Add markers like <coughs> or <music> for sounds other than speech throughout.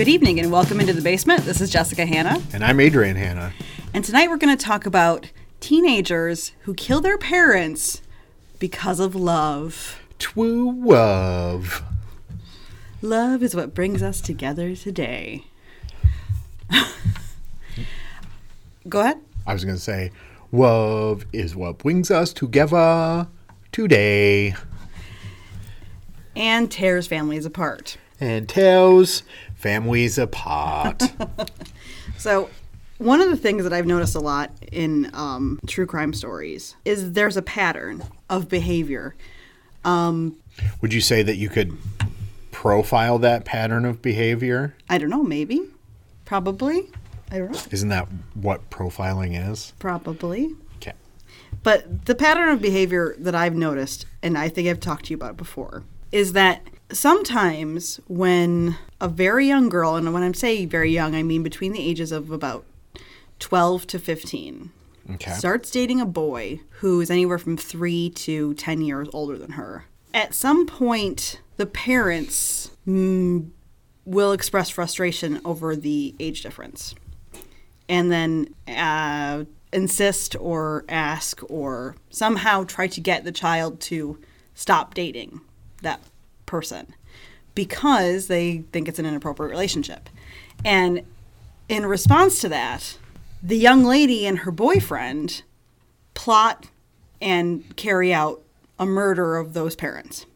Good evening and welcome into the basement. This is Jessica Hanna. And I'm Adrian Hanna. And tonight we're going to talk about teenagers who kill their parents because of love. Twoo love. Love is what brings us together today. Go ahead. I was going to say, love is what brings us together today. And tears families apart. And tells families apart. <laughs> So, one of the things that I've noticed a lot in um, true crime stories is there's a pattern of behavior. Um, Would you say that you could profile that pattern of behavior? I don't know, maybe, probably. I don't know, Isn't that what profiling is? probably. Okay. But the pattern of behavior that I've noticed, and I think I've talked to you about before, is that sometimes when a very young girl, and when I'm saying very young, I mean between the ages of about 12 to 15, Okay. starts dating a boy who is anywhere from three to 10 years older than her. At some point, the parents mm, will express frustration over the age difference and then uh, insist or ask or somehow try to get the child to stop dating that person because they think it's an inappropriate relationship. And in response to that, the young lady and her boyfriend plot and carry out a murder of those parents.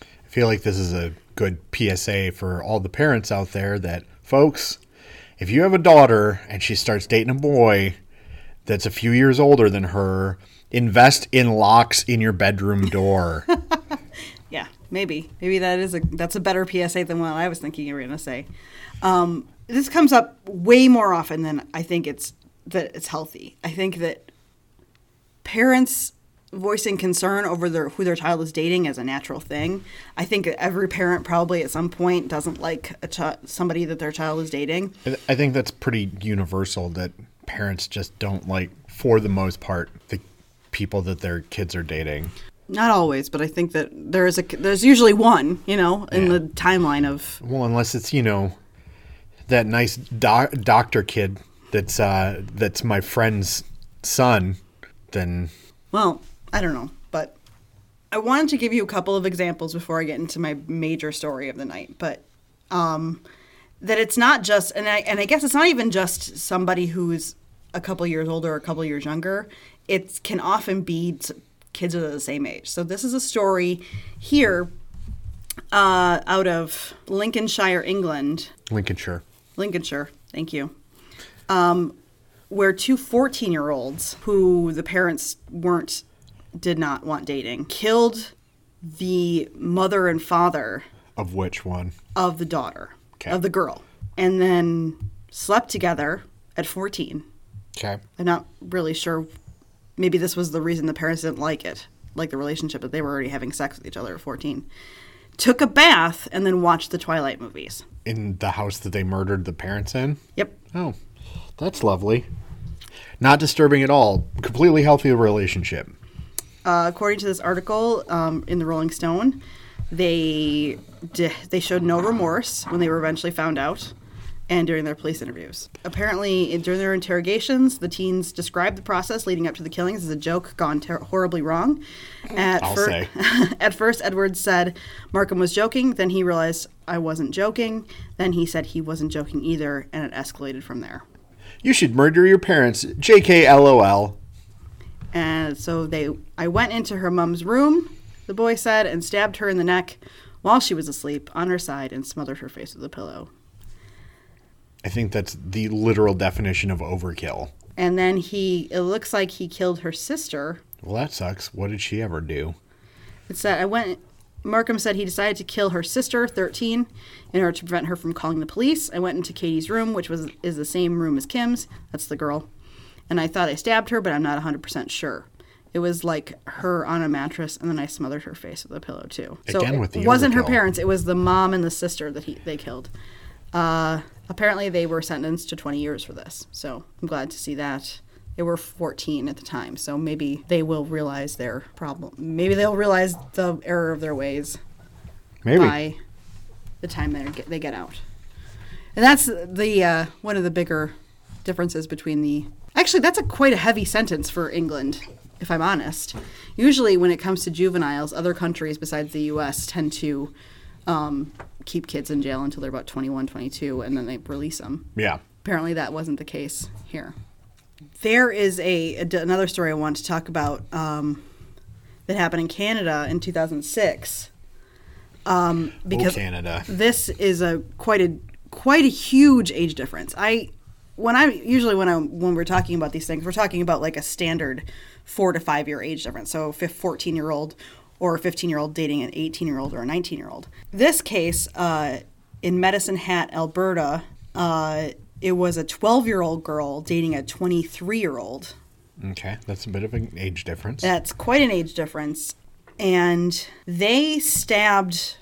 I feel like this is a good PSA for all the parents out there that, folks, if you have a daughter and she starts dating a boy that's a few years older than her, invest in locks in your bedroom door. <laughs> Maybe. Maybe that is a that's a better PSA than what I was thinking you were to say. Um, this comes up way more often than I think it's that it's healthy. I think that parents voicing concern over their who their child is dating is a natural thing. I think every parent probably at some point doesn't like a chi- somebody that their child is dating. I think that's pretty universal that parents just don't like, for the most part, the people that their kids are dating. Not always, but I think that there is a there's usually one, you know, in Yeah. the timeline of Well, unless it's you know that nice doc- doctor kid that's uh, that's my friend's son, then Well, I don't know, but I wanted to give you a couple of examples before I get into my major story of the night. But um, that it's not just, and I and I guess it's not even just somebody who's a couple years older or a couple years younger. It can often be kids are the same age. So this is a story here uh, out of Lincolnshire, England, Lincolnshire. Lincolnshire. Thank you. Um, where two 14 year olds who the parents weren't, did not want dating, killed the mother and father Of which one? of the daughter, Okay. of the girl, and then slept together at 14. Okay. I'm not really sure. Maybe this was the reason the parents didn't like it, like the relationship, that they were already having sex with each other at 14. Took a bath and then watched the Twilight movies. In the house that they murdered the parents in. Yep. Oh, that's lovely. Not disturbing at all. Completely healthy relationship. Uh, according to this article um, in the Rolling Stone, they di- they showed no remorse when they were eventually found out, and during their police interviews. Apparently, during their interrogations, the teens described the process leading up to the killings as a joke gone ter- horribly wrong. Mm. At I'll fir- say. <laughs> at first, Edwards said Markham was joking. Then he realized I wasn't joking. Then he said he wasn't joking either, and it escalated from there. You should murder your parents. JK LOL. And so they I went into her mom's room, the boy said, and stabbed her in the neck while she was asleep on her side and smothered her face with a pillow. I think that's the literal definition of overkill. And then he it looks like he killed her sister. Well, that sucks. What did she ever do? It's that I went Markham said he decided to kill her sister, 13, in order to prevent her from calling the police. I went into Katie's room, which was is the same room as Kim's. That's the girl. And I thought I stabbed her, but I'm not 100% sure. It was like her on a mattress, and then I smothered her face with a pillow too. So Again it with the wasn't her parents; it was the mom and the sister that he they killed. Uh, apparently, they were sentenced to 20 years for this. So I'm glad to see that. They were 14 at the time, so maybe they will realize their problem. Maybe they'll realize the error of their ways Maybe. by the time they get they get out. And that's the uh, one of the bigger differences between the. Actually, that's a quite a heavy sentence for England, if I'm honest. Usually, when it comes to juveniles, other countries besides the U.S. tend to um, keep kids in jail until they're about 21, 22, and then they release them. Yeah. Apparently, that wasn't the case here. There is a, a another story I want to talk about um, that happened in Canada in 2006. Um, because Canada. this is a quite a quite a huge age difference. I when I usually when I when we're talking about these things, we're talking about like a standard four to five year age difference. So, a 14 year old or a 15 year old dating an 18 year old or a 19 year old. This case uh, in Medicine Hat, Alberta, uh, it was a 12 year old girl dating a 23 year old. Okay, that's a bit of an age difference. That's quite an age difference. And they stabbed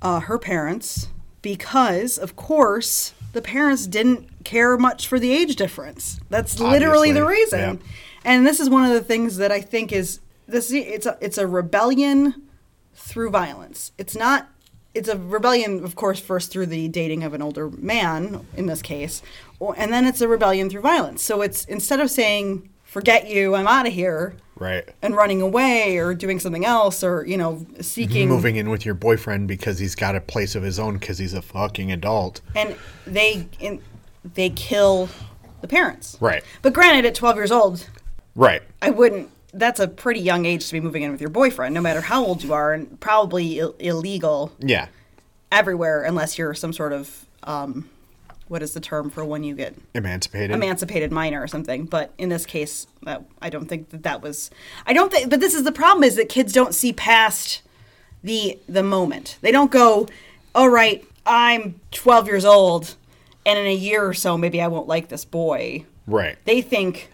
uh, her parents because, of course, the parents didn't care much for the age difference. That's literally the reason. yeah. And this is one of the things that I think is this. It's a it's a rebellion through violence. It's not. It's a rebellion, of course, first through the dating of an older man in this case, or, and then it's a rebellion through violence. So it's instead of saying "forget you, I'm out of here," right. and running away or doing something else or you know seeking Moving in with your boyfriend because he's got a place of his own because he's a fucking adult. and they in, they kill the parents Right. but granted at 12 years old Right. i wouldn't that's a pretty young age to be moving in with your boyfriend no matter how old you are and probably Ill- illegal Yeah. everywhere unless you're some sort of um, what is the term for when you get Emancipated. emancipated minor or something but in this case that, i don't think that that was i don't think but this is the problem is that kids don't see past the the moment they don't go all right i'm 12 years old and in a year or so maybe i won't like this boy right. they think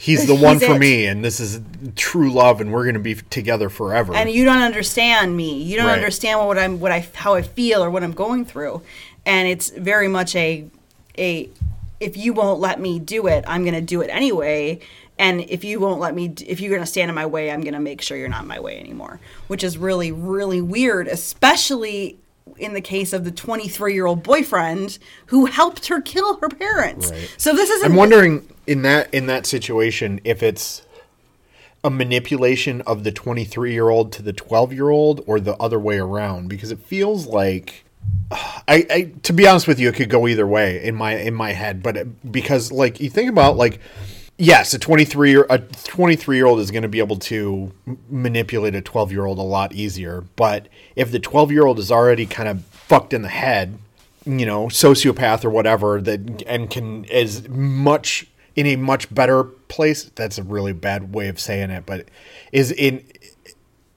He's the <laughs> one He's for it. me, and this is true love, and we're going to be together forever. and you don't understand me you don't Right. understand what i'm what i how i feel or what i'm going through and it's very much a a if you won't let me do it i'm going to do it anyway and if you won't let me if you're going to stand in my way i'm going to make sure you're not in my way anymore which is really really weird especially in the case of the 23 year old boyfriend who helped her kill her parents. Right. so this isn't I'm wondering in that in that situation if it's a manipulation of the 23 year old to the 12 year old or the other way around? Because it feels like I, I to be honest with you it could go either way in my in my head. But it, because like you think about like yes a 23 year a 23 year old is going to be able to manipulate a 12 year old a lot easier. But if the 12 year old is already kind of fucked in the head you know sociopath or whatever that and can is much in a much better place that's a really bad way of saying it but is in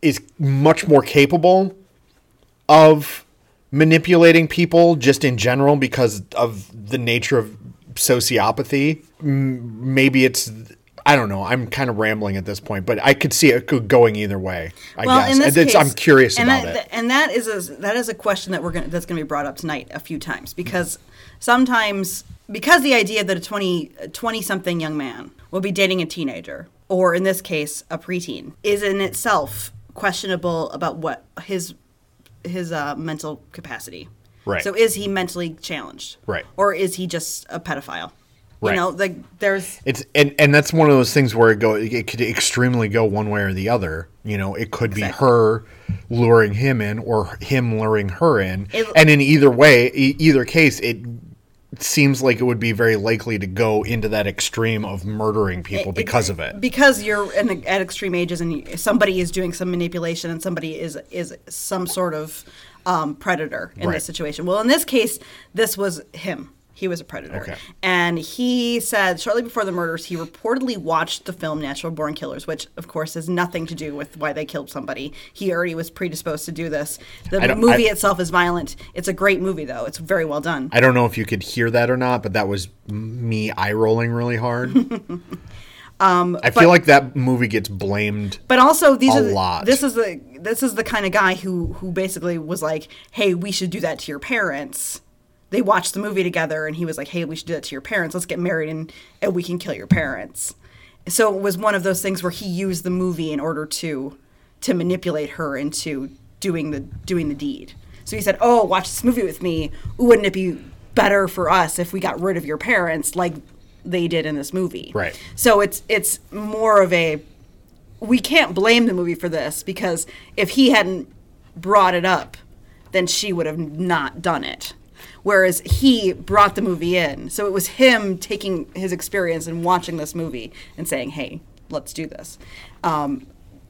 is much more capable of manipulating people just in general because of the nature of sociopathy M- maybe it's I don't know. I'm kind of rambling at this point, but I could see it going either way. I guess in this case, I'm curious and about that, it. And that is a that is a question that we're gonna, that's going to be brought up tonight a few times because sometimes because the idea that a 20 20 something young man will be dating a teenager or in this case a preteen is in itself questionable about what his his uh, mental capacity. Right. So is he mentally challenged? Right. Or is he just a pedophile? You know, like there's It's and and that's one of those things where it go it could extremely go one way or the other. You know, it could be her luring him in or him luring her in, It- and in either way, e- either case, it seems like it would be very likely to go into that extreme of murdering people because of it. because you're in, at extreme ages and somebody is doing some manipulation and somebody is is some sort of um, predator in Right. this situation. Well, in this case, this was him. He was a predator, Okay. and he said shortly before the murders, he reportedly watched the film Natural Born Killers, which of course has nothing to do with why they killed somebody. He already was predisposed to do this. The movie I- itself is violent. It's a great movie, though. It's very well done. I don't know if you could hear that or not, but that was me eye rolling really hard. <laughs> Um, I feel like that movie gets blamed. But also, these A are the, lot. this is the this is the kind of guy who who basically was like, "Hey, we should do that to your parents." They watched the movie together, and he was like, "Hey, we should do that to your parents. Let's get married, and and we can kill your parents." So it was one of those things where he used the movie in order to to manipulate her into doing the doing the deed. So he said, "Oh, watch this movie with me. Wouldn't it be better for us if we got rid of your parents like they did in this movie. Right. So it's it's more of a we can't blame the movie for this because if he hadn't brought it up, then she would have not done it. Whereas he brought the movie in. So it was him taking his experience and watching this movie and saying, hey, let's do this. Um,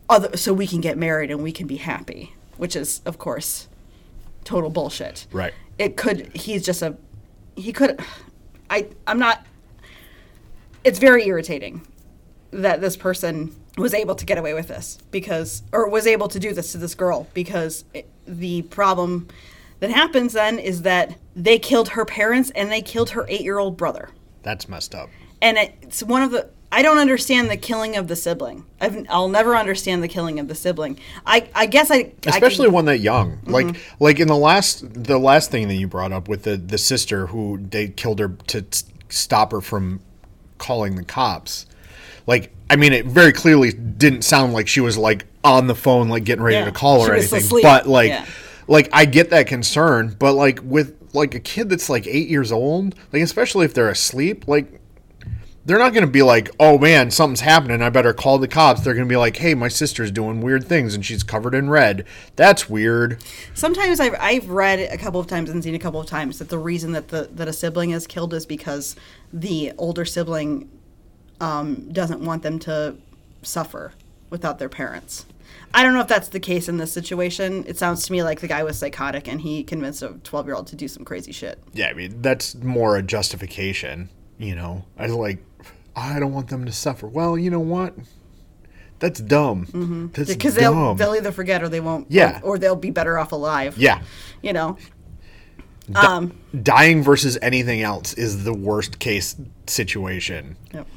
other, so we can get married and we can be happy, which is, of course, total bullshit. Right. It could, he's just a, he could, I, I'm not, it's very irritating that this person was able to get away with this because or was able to do this to this girl because it, the problem that happens then is that they killed her parents and they killed her 8-year-old brother That's messed up. and it's one of the I don't understand the killing of the sibling. I've, I'll never understand the killing of the sibling. I, I guess I I could- especially one that young Mm-hmm. like like in the last the last thing that you brought up with the the sister who they killed her to stop her from calling the cops. Like i mean it very clearly didn't sound like she was like on the phone like getting ready Yeah, to call or anything. asleep, but like yeah. like i get that concern but like with like a kid that's like eight years old like especially if they're asleep like they're not going to be like, oh man, something's happening. I better call the cops. They're going to be like, hey, my sister's doing weird things and she's covered in red. That's weird. Sometimes I've, I've read a couple of times and seen a couple of times that the reason that the that a sibling is killed is because the older sibling um, doesn't want them to suffer without their parents. I don't know if that's the case in this situation. It sounds to me like the guy was psychotic and he convinced a 12 year old to do some crazy shit. Yeah, I mean, that's more a justification, you know. I was like, I don't want them to suffer. Well, you know what? That's dumb. That's Because they'll, they'll either forget or they won't. Yeah. Or, or they'll be better off alive. yeah. You know? Um, Dying versus anything else is the worst case situation. Yep.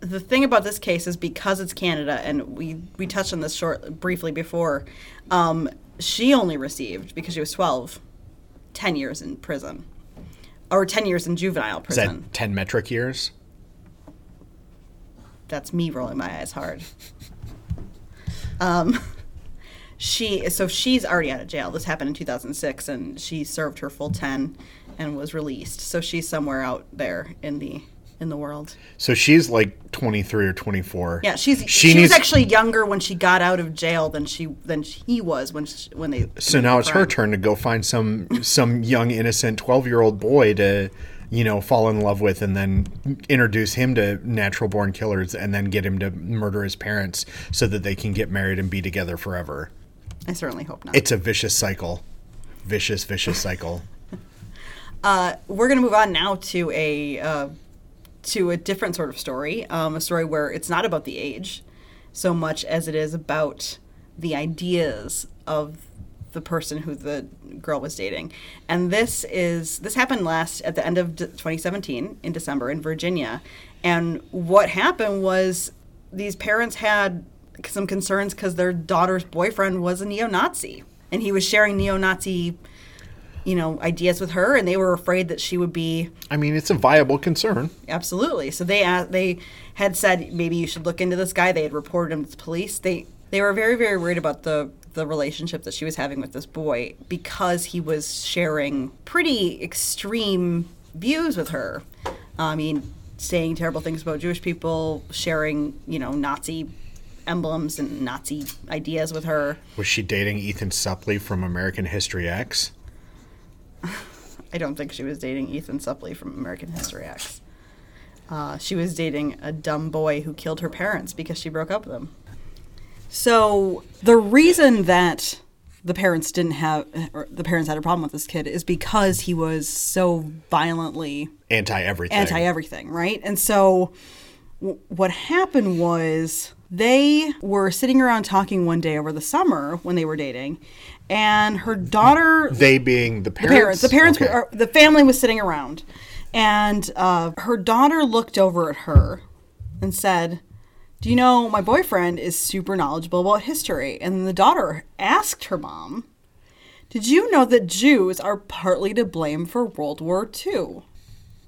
The thing about this case is because it's Canada, and we we touched on this short briefly before. Um, she only received because she was 12, 10 years in prison, or ten years in juvenile Is prison. that 10 metric years? That's me rolling my eyes hard. Um, she so she's already out of jail. This happened in 2006, and she served her full 10 and was released. So she's somewhere out there in the in the world. So she's like 23 or 24. Yeah, she's She she, needs- was actually younger when she got out of jail than she than he was when she, when they. So now it's her turn to go find some some young innocent 12-year-old boy to you know fall in love with and then introduce him to natural born killers and then get him to murder his parents so that they can get married and be together forever. I certainly hope not. It's a vicious cycle. Vicious vicious cycle. <laughs> Uh, we're gonna move on now to a uh, to a different sort of story. Um, a story where it's not about the age so much as it is about the ideas of the person who the girl was dating. And this is this happened last at the end of 2017 in December in Virginia. And what happened was these parents had some concerns because their daughter's boyfriend was a neo-Nazi, and he was sharing neo-Nazi, you know, ideas with her, and they were afraid that she would be I mean, it's a viable concern. Absolutely. So they a they had said maybe you should look into this guy. They had reported him to the police. They they were very very worried about the the relationship that she was having with this boy because he was sharing pretty extreme views with her. I mean, saying terrible things about Jewish people, sharing you know Nazi emblems and Nazi ideas with her. Was she dating Ethan Suplee from American History X? <laughs> I don't think she was dating Ethan Suplee from American History X. Uh, she was dating a dumb boy who killed her parents because she broke up with him. So the reason that the parents didn't have, or the parents had a problem with this kid, is because he was so violently Anti everything. anti everything, right? And so w- what happened was they were sitting around talking one day over the summer when they were dating, and her daughter They being the the parents. parents. The parents Okay. were, the family was sitting around, and uh, her daughter looked over at her and said, "Do you know my boyfriend is super knowledgeable about history?" And the daughter asked her mom, "Did you know that Jews are partly to blame for World War II?"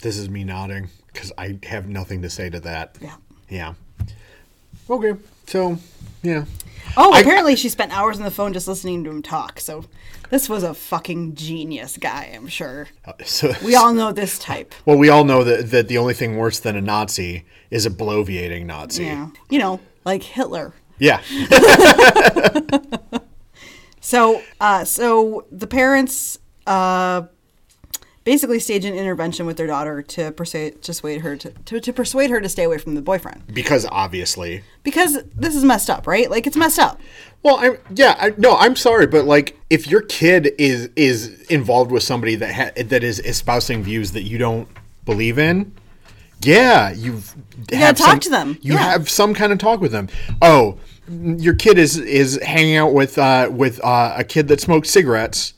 This is me nodding because I have nothing to say to that. Yeah. Yeah. Okay. So, yeah. Oh, I- apparently she spent hours on the phone just listening to him talk. So this was a fucking genius guy, I'm sure. So We all know this type. well, we all know that that the only thing worse than a Nazi is a bloviating Nazi. Yeah. You know, like Hitler. Yeah. <laughs> So, uh, so the parents uh, basically stage an intervention with their daughter to persuade, persuade her to, to, to persuade her to stay away from the boyfriend because obviously. because this is messed up, right? Like it's messed up. Well, I'm yeah, I, no, I'm sorry, but like if your kid is is involved with somebody that ha- that is espousing views that you don't believe in, yeah, you've you gotta talk to them. You Yeah. have some kind of talk with them. Oh, your kid is is hanging out with uh, with uh, a kid that smokes cigarettes,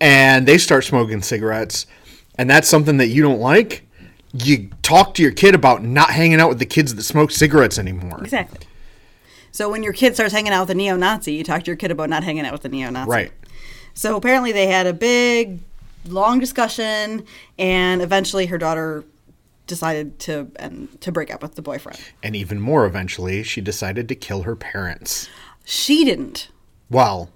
and they start smoking cigarettes, and that's something that you don't like. You talk to your kid about not hanging out with the kids that smoke cigarettes anymore. Exactly. So when your kid starts hanging out with a neo-Nazi, you talk to your kid about not hanging out with a neo-Nazi. Right. So apparently they had a big, long discussion, and eventually her daughter decided to and to break up with the boyfriend. And even more eventually, she decided to kill her parents. She didn't. Well,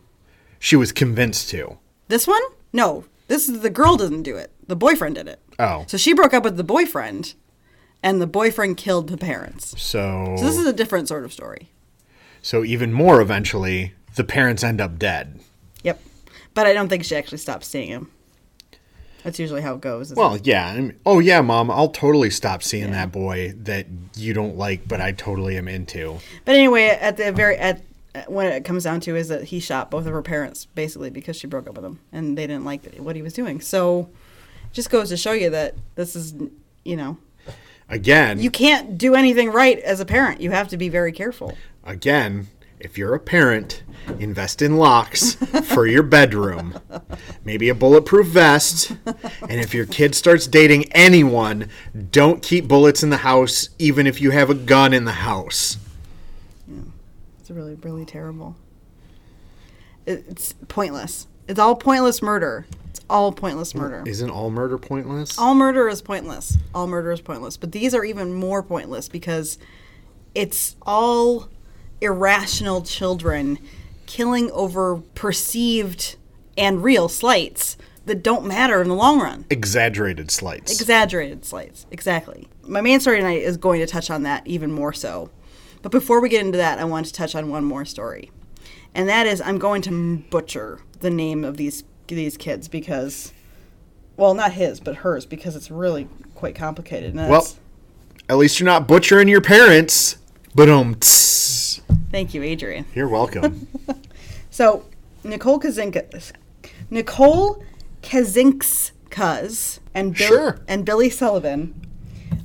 she was convinced to. This one? No. This is the girl doesn't do it. The boyfriend did it. Oh. So she broke up with the boyfriend, and the boyfriend killed the parents. So, So this is a different sort of story. so even more eventually, the parents end up dead. Yep. But I don't think she actually stopped seeing him. That's usually how it goes. Well, it? yeah. I mean, oh, yeah, mom, I'll totally stop seeing that boy that you don't like, but I totally am into. But anyway, at the very at when it comes down to is that he shot both of her parents basically because she broke up with him and they didn't like what he was doing. So just goes to show you that this is you know Again, you can't do anything right as a parent. You have to be very careful. again, if you're a parent, invest in locks for your bedroom. Maybe a bulletproof vest. And if your kid starts dating anyone, don't keep bullets in the house, even if you have a gun in the house. It's really really terrible. It, it's pointless. It's all pointless murder. It's all pointless murder. Isn't all murder pointless? All murder is pointless. All murder is pointless. But these are even more pointless because it's all irrational children killing over perceived and real slights that don't matter in the long run. Exaggerated slights. Exaggerated slights. Exactly. My main story tonight is going to touch on that even more so. But before we get into that, I want to touch on one more story. And that is I'm going to butcher the name of these these kids because well, not his, but hers because it's really quite complicated. Well- At least you're not butchering your parents. But um, thank you, Adrian. you're welcome. <laughs> So Nicole Kazinka, Nicole Kazinkskas and Bill, Sure. and Billy Sullivan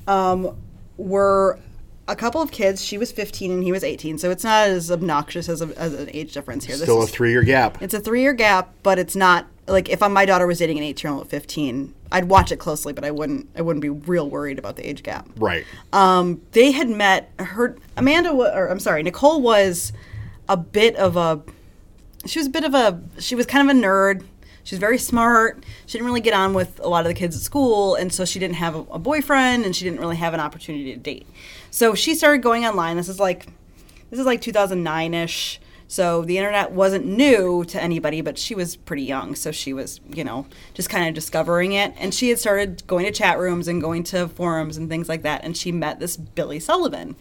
um, were a couple of kids. She was 15 and he was 18, so it's not as obnoxious as, a, as an age difference here. Still a is, three-year gap. it's a three year gap, but it's not like if my daughter was dating an 18 year old at 15, I'd watch it closely, but I wouldn't. I wouldn't be real worried about the age gap. Right. Um, they had met her. Amanda, wa- or I'm sorry, Nicole was a bit of a. She was a bit of a. She was kind of a nerd. She was very smart. She didn't really get on with a lot of the kids at school, and so she didn't have a, a boyfriend, and she didn't really have an opportunity to date. So she started going online. This is like, this is like 2009 ish. So the internet wasn't new to anybody, but she was pretty young, so she was, you know, just kind of discovering it. And she had started going to chat rooms and going to forums and things like that. And she met this Billy Sullivan,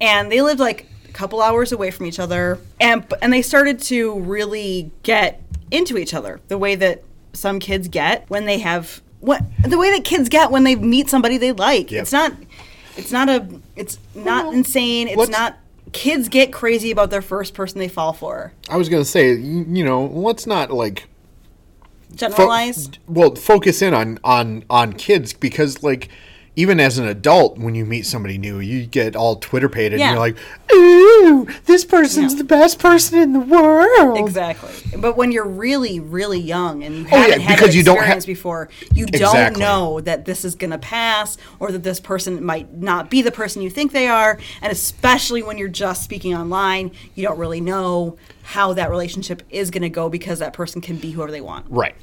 and they lived like a couple hours away from each other, and and they started to really get into each other the way that some kids get when they have what the way that kids get when they meet somebody they like. Yep. It's not. It's not a. It's not Well, insane. It's let's- not. Kids get crazy about their first person they fall for. I was gonna say, you you know, let's not like fo- Generalize. well focus in on on on kids because like even as an adult when you meet somebody new you get all twitter pated Yeah. and you're like ooh this person's Yeah. the best person in the world Exactly. But when you're really, really young and you Oh, haven't had because you don't ha- experience before, you don't know that this is going to pass or that this person might not be the person you think they are. And especially when you're just speaking online, you don't really know how that relationship is going to go because that person can be whoever they want. right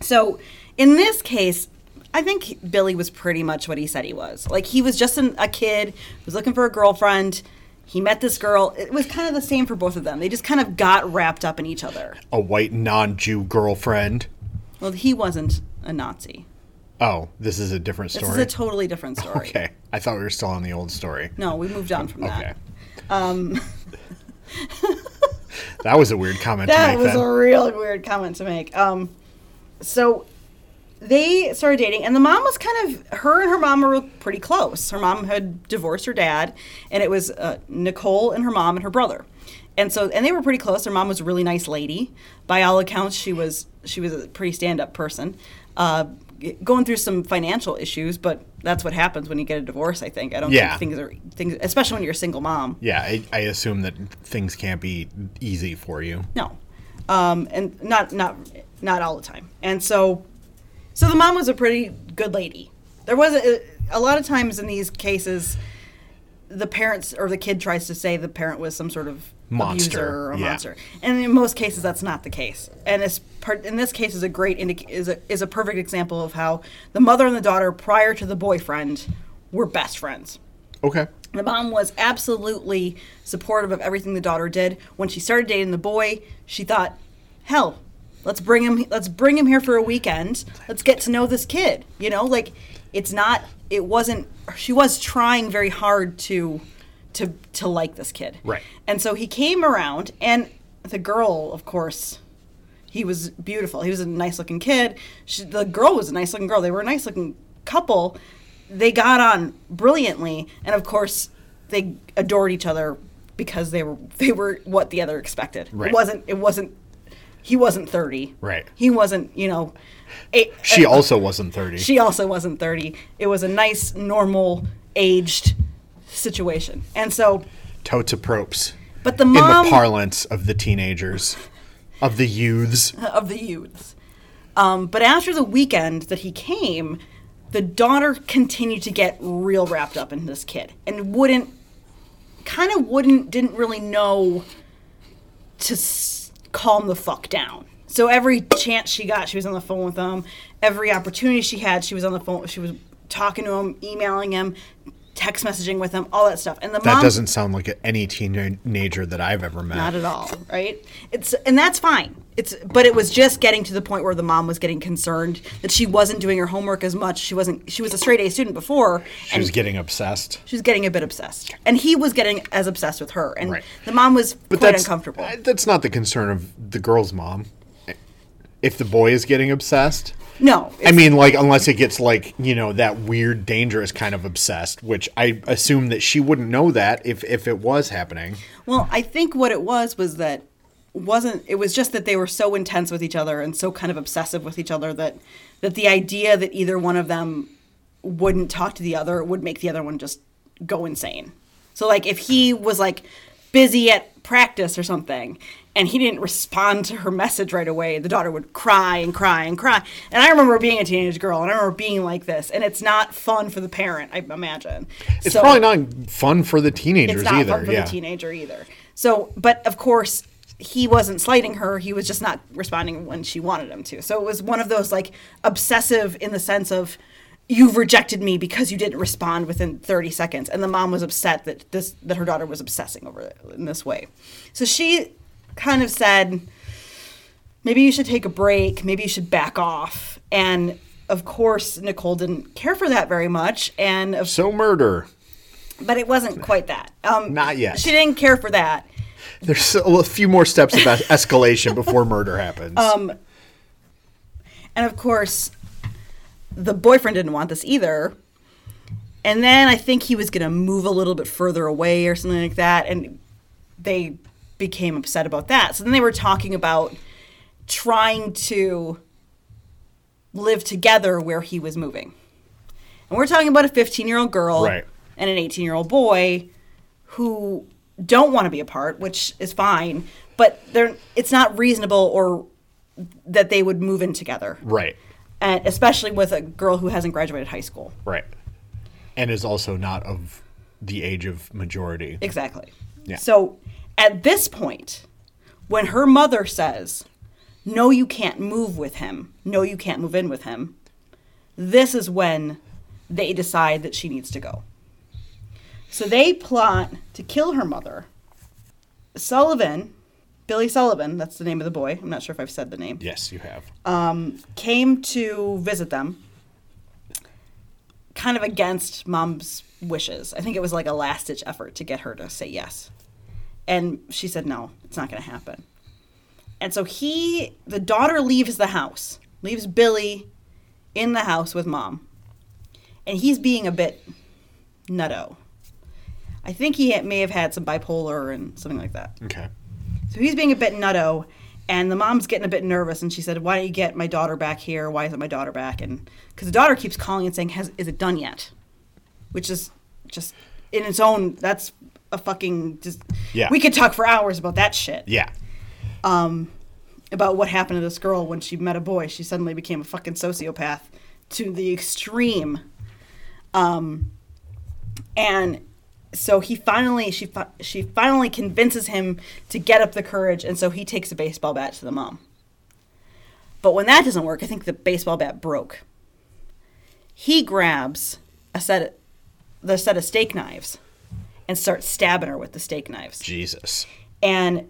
So in this case, I think Billy was pretty much what he said he was. Like he was just an, a kid who was looking for a girlfriend. He met this girl. It was kind of the same for both of them. They just kind of got wrapped up in each other. A white non-Jew girlfriend. Well, he wasn't a Nazi. Oh, this is a different story. This is a totally different <laughs> story. okay, I thought we were still on the old story. No, we moved on from that. Okay. that. <laughs> that was a weird comment to That was then. a real weird comment to make. Um, so they started dating, and the mom was kind of her and her mom were pretty close. Her mom had divorced her dad, and it was uh, Nicole and her mom and her brother. And so, and they were pretty close. Her mom was a really nice lady. By all accounts, she was she was a pretty stand up person. Uh, going through some financial issues, but that's what happens when you get a divorce. I think I don't Yeah. think things are things, especially when you're a single mom. yeah, I, I assume that things can't be easy for you. No, um, and not not not all the time. And so, so the mom was a pretty good lady. There was a, a lot of times in these cases, the parents or the kid tries to say the parent was some sort of Monster, abuser or a yeah. monster, and in most cases that's not the case. And this part in this case is a great indic- is a is a perfect example of how the mother and the daughter prior to the boyfriend were best friends. Okay. The mom was absolutely supportive of everything the daughter did. When she started dating the boy, she thought, "Hell, let's bring him. Let's bring him here for a weekend. Let's get to know this kid." You know, like it's not. It wasn't. She was trying very hard to, to to like this kid. Right. And so he came around, and the girl, of course, he was beautiful. He was a nice looking kid. She, the girl was a nice looking girl. They were a nice looking couple. They got on brilliantly, and of course, they adored each other because they were they were what the other expected. Right. It wasn't. It wasn't. He wasn't thirty. Right. He wasn't. You know. A, She also wasn't 30. She also wasn't thirty. It was a nice, normal, aged situation, and so. Totes of props. But the mom. In the parlance of the teenagers, of the youths. of the youths. Um, but after the weekend that he came, the daughter continued to get real wrapped up in this kid and wouldn't, kind of wouldn't, didn't really know to calm the fuck down. So every chance she got, she was on the phone with him. Every opportunity she had, she was on the phone. She was talking to him, emailing him, text messaging with him, all that stuff. And the mom. That mom doesn't sound like any teenager that I've ever met. not at all, right? It's and that's fine. It's but it was just getting to the point where the mom was getting concerned that she wasn't doing her homework as much. She wasn't. She was a straight A student before, she was getting obsessed. she was getting a bit obsessed, and he was getting as obsessed with her, and Right. the mom was But quite that's uncomfortable. That's not the concern of the girl's mom. If the boy is getting obsessed, no, I mean, like unless it gets like you know that weird, dangerous kind of obsessed, which I assume that she wouldn't know that if if it was happening. Well, I think what it was was that wasn't it was just that they were so intense with each other and so kind of obsessive with each other that that the idea that either one of them wouldn't talk to the other would make the other one just go insane. So like if he was like busy at practice or something and he didn't respond to her message right away, the daughter would cry and cry and cry. And I remember being a teenage girl and I remember being like this and it's not fun for the parent, I imagine. It's So- probably not fun for the teenagers it's not either. fun for yeah, the teenager either. So, but of course, he wasn't slighting her. He was just not responding when she wanted him to. So it was one of those like obsessive in the sense of you've rejected me because you didn't respond within 30 seconds and the mom was upset that this that her daughter was obsessing over it in this way so she kind of said maybe you should take a break maybe you should back off and of course nicole didn't care for that very much and of so murder. but it wasn't quite that. Um, Not yet. She didn't care for that. There's a few more steps of escalation before murder happens. <laughs> Um, And of course, the boyfriend didn't want this either. And then I think he was going to move a little bit further away or something like that. And they became upset about that. So then they were talking about trying to live together where he was moving. And we're talking about a 15 year old girl Right. and an 18 year old boy who don't want to be apart, which is fine, but they're it's not reasonable or that they would move in together. right, And especially with a girl who hasn't graduated high school. right, and is also not of the age of majority. Exactly. Yeah. So at this point, when her mother says, No, you can't move with him, no, you can't move in with him, this is when they decide that she needs to go. So they plot to kill her mother. Sullivan, Billy Sullivan, that's the name of the boy. I'm not sure if I've said the name. Yes, you have. Um, came to visit them, kind of against mom's wishes. I think it was like a last ditch effort to get her to say yes. And she said, no, it's not going to happen. And so he, the daughter leaves the house, leaves Billy in the house with mom. And he's being a bit nutto. I think he may have had some bipolar and something like that. Okay. So he's being a bit nutto, and the mom's getting a bit nervous, and she said, "Why don't you get my daughter back here? Why isn't my daughter back?" And because the daughter keeps calling and saying, "Has is it done yet?" Which is just in its own that's a fucking just. Yeah. We could talk for hours about that shit. Yeah. Um, about what happened to this girl when she met a boy. She suddenly became a fucking sociopath to the extreme. Um, and so he finally she fi- she finally convinces him to get up the courage and so he takes a baseball bat to the mom but when that doesn't work i think the baseball bat broke he grabs a set of, the set of steak knives and starts stabbing her with the steak knives Jesus. and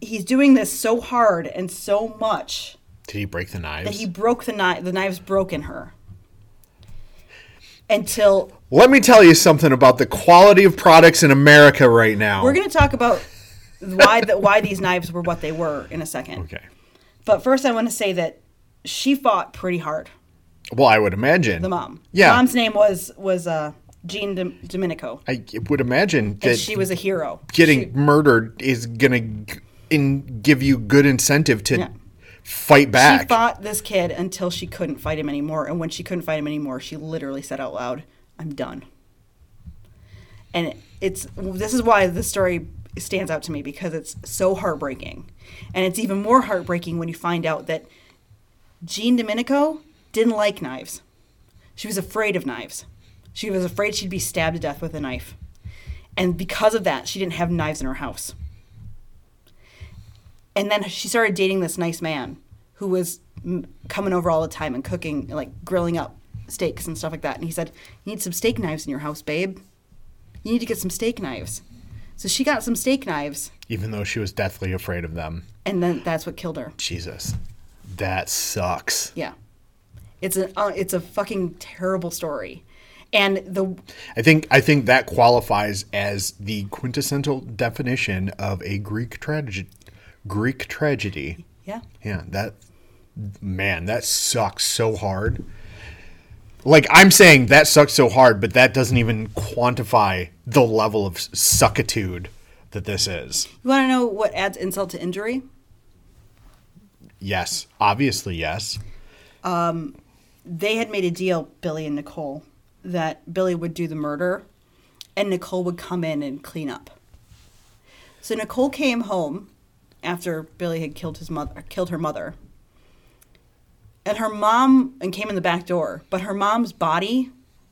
he's doing this so hard and so much Did he break the that knives? he broke the knife the knives broke in her until Let me tell you something about the quality of products in America right now. We're going to talk about why the, why these knives were what they were in a second. okay. But first, I want to say that she fought pretty hard. Well, I would imagine. The mom. Yeah. Mom's name was was uh, Jean Dom- Dominico, I would imagine that and she was a hero. getting murdered is going to in, give you good incentive to Yeah. Fight back. She fought this kid until she couldn't fight him anymore, and when she couldn't fight him anymore, she literally said out loud, "I'm done." And it's this is why this story stands out to me because it's so heartbreaking, and it's even more heartbreaking when you find out that Jean Dominico didn't like knives. She was afraid of knives. She was afraid she'd be stabbed to death with a knife, and because of that, she didn't have knives in her house and then she started dating this nice man who was m- coming over all the time and cooking like grilling up steaks and stuff like that and he said you need some steak knives in your house babe you need to get some steak knives so she got some steak knives even though she was deathly afraid of them. and then that's what killed her Jesus. That sucks. yeah it's a uh, it's a fucking terrible story and the I think I think that qualifies as the quintessential definition of a Greek tragedy. Greek tragedy. yeah Yeah, that man, that sucks so hard. Like I'm saying that sucks so hard, but that doesn't even quantify the level of suckitude that this is. you want to know what adds insult to injury Yes, obviously yes. Um, they had made a deal, Billy and Nicole, that Billy would do the murder and Nicole would come in and clean up. So Nicole came home after Billy had killed his mother, killed her mother. And her mom and came in the back door, but her mom's body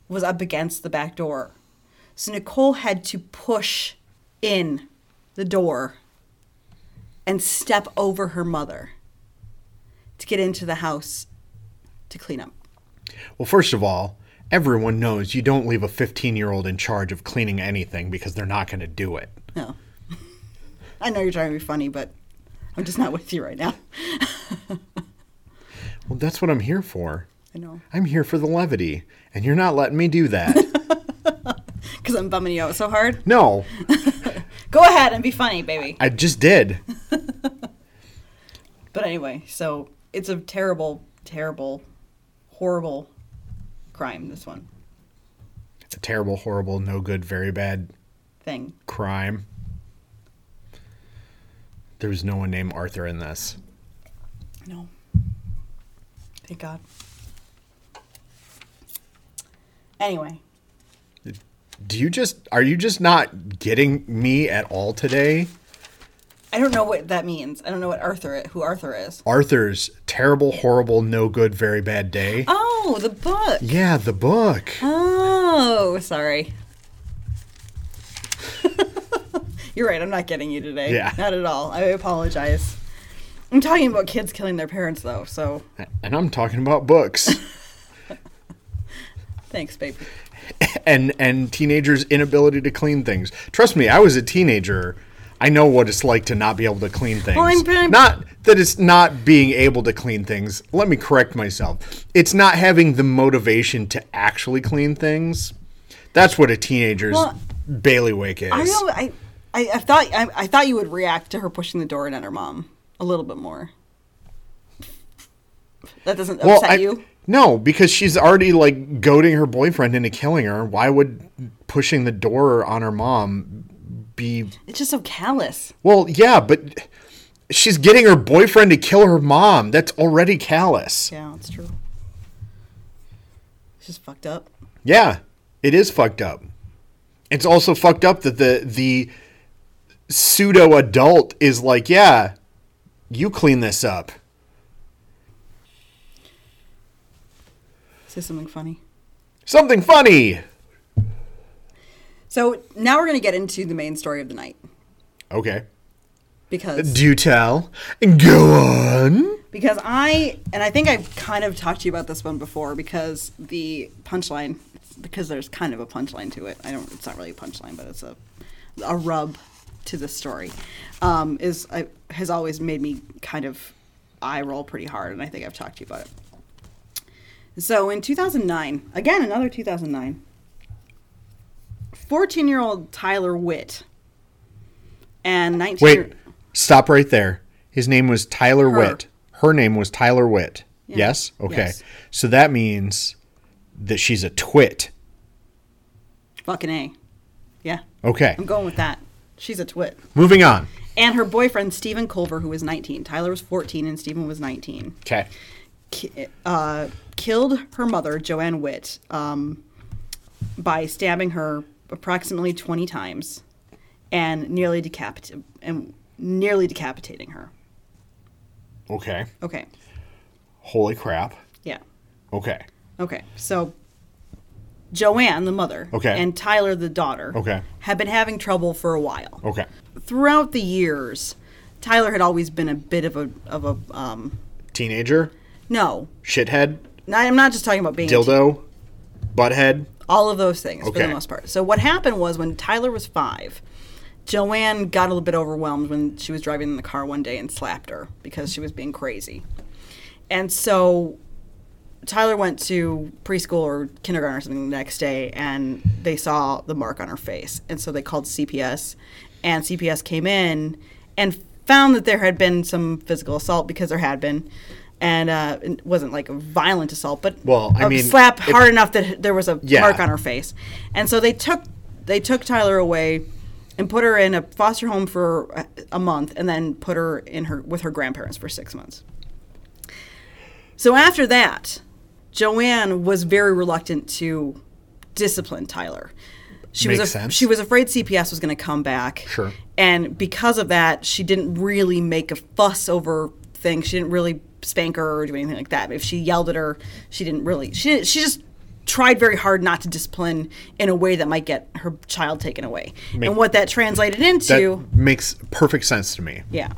was up against the back door. So Nicole had to push in the door and step over her mother to get into the house to clean up. Well, first of all, everyone knows you don't leave a 15-year-old in charge of cleaning anything because they're not going to do it. No. <laughs> I know you're trying to be funny, but I'm just not with you right now. <laughs> Well, that's what I'm here for. I know. I'm here for the levity, and you're not letting me do that. <laughs> Because I'm bumming you out so hard. no, <laughs> Go ahead and be funny, baby. I just did. But anyway, so it's a terrible, terrible, horrible crime, this one It's a terrible, horrible, no good, very bad thing. crime. There was no one named Arthur in this. No. Thank God. Anyway, Do you just are you just not getting me at all today? I don't know what that means. I don't know what Arthur who Arthur is. Arthur's terrible, horrible, no good, very bad day. Oh, the book. Yeah, the book. Oh, sorry. You're right. I'm not getting you today. Yeah. Not at all. I apologize. I'm talking about kids killing their parents, though. So And I'm talking about books. <laughs> thanks, baby. and and teenagers' inability to clean things. Trust me, I was a teenager. I know what it's like to not be able to clean things. I'm- I'm- not that it's not being able to clean things. Let me correct myself. It's not having the motivation to actually clean things. That's what a teenager's Well, bailiwick is. I know. I, I, I thought I, I thought you would react to her pushing the door in at her mom a little bit more. That doesn't well, upset I, you. no, because she's already like goading her boyfriend into killing her. Why would pushing the door on her mom be It's just so callous. Well, yeah, but she's getting her boyfriend to kill her mom. That's already callous. Yeah, that's true. It's just fucked up. Yeah, it is fucked up. It's also fucked up that the the pseudo adult is like, yeah, you clean this up. Say something funny. Something funny. So now we're gonna get into the main story of the night Okay. because Do tell. Go on. because I and I think I've kind of talked to you about this one before because the punchline because there's kind of a punchline to it. I don't. It's not really a punchline, but it's a a rub to the story. Um, is I, has always made me kind of eye roll pretty hard, and I think I've talked to you about it. So in 2009, again another 2009, 14 year old Tyler Witt and 19 Wait, stop right there. His name was Tyler Her. Witt. Her name was Tyler Witt. Yeah. Yes? Okay. Yes. So that means that she's a twit. fucking a, yeah, Okay. I'm going with that. She's a twit. Moving on. and her boyfriend Stephen Colver, who was 19. Tyler was 14 and Stephen was 19. Okay. Ki- Uh, killed her mother, Joanne Witt, um, by stabbing her approximately 20 times and nearly decapit- and nearly decapitating her. Okay. Okay. Holy crap. Yeah. Okay. Okay. So Joanne, the mother, Okay. and Tyler, the daughter, Okay. have been having trouble for a while. Okay. Throughout the years, Tyler had always been a bit of a of a um, Teenager, no. shithead, I'm not just talking about being dildo, butthead. all of those things for the most part. So what happened was when Tyler was five, Joanne got a little bit overwhelmed when she was driving in the car one day and slapped her because she was being crazy. And so Tyler went to preschool or kindergarten or something the next day and they saw the mark on her face. And so they called CPS and CPS came in and found that there had been some physical assault because there had been. And uh, it wasn't like a violent assault, but Well, I a mean, slap if- hard enough that there was a Yeah. mark on her face. And so they took they took Tyler away and put her in a foster home for a, a month and then put her in her with her grandparents for 6 months. So after that, Joanne was very reluctant to discipline Tyler. She was Makes af- sense. she was afraid CPS was going to come back. Sure. And because of that, she didn't really make a fuss over things. She didn't really spank her or do anything like that. If she yelled at her, she didn't really. She she just tried very hard not to discipline in a way that might get her child taken away. Make- and what that translated That into, makes perfect sense to me. yeah.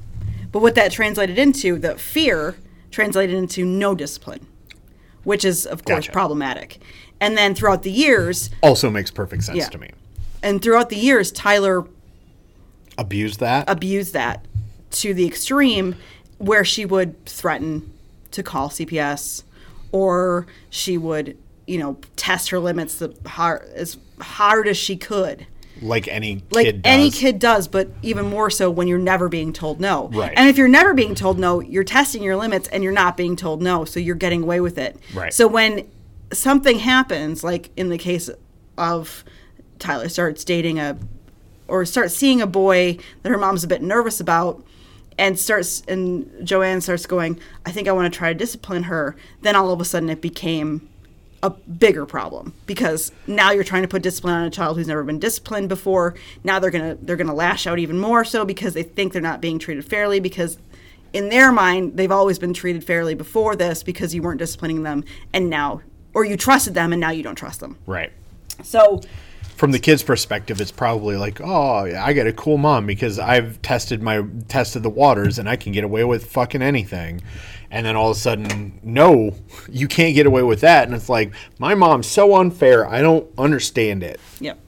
But what that translated into, the fear translated into no discipline, which is of course Gotcha. problematic. And then throughout the years, Also makes perfect sense Yeah. to me. and throughout the years, Tyler Abuse that. abused that to the extreme where she would threaten to call CPS or she would, you know, test her limits the hard, as hard as she could. Like any Like kid does. any kid does, but even more so when you're never being told no. Right. And if you're never being told no, you're testing your limits and you're not being told no, so you're getting away with it. Right. So when something happens, like in the case of Tyler starts dating a or starts seeing a boy that her mom's a bit nervous about and starts and Joanne starts going, I think I want to try to discipline her, then all of a sudden it became a bigger problem because now you're trying to put discipline on a child who's never been disciplined before. Now they're gonna they're gonna lash out even more so because they think they're not being treated fairly because in their mind they've always been treated fairly before this because you weren't disciplining them and now or you trusted them and now you don't trust them. right. So from the kid's perspective, it's probably like, oh, I got a cool mom because I've tested my tested the waters and I can get away with fucking anything. And then all of a sudden, no, you can't get away with that. And it's like, my mom's so unfair. I don't understand it. Yep.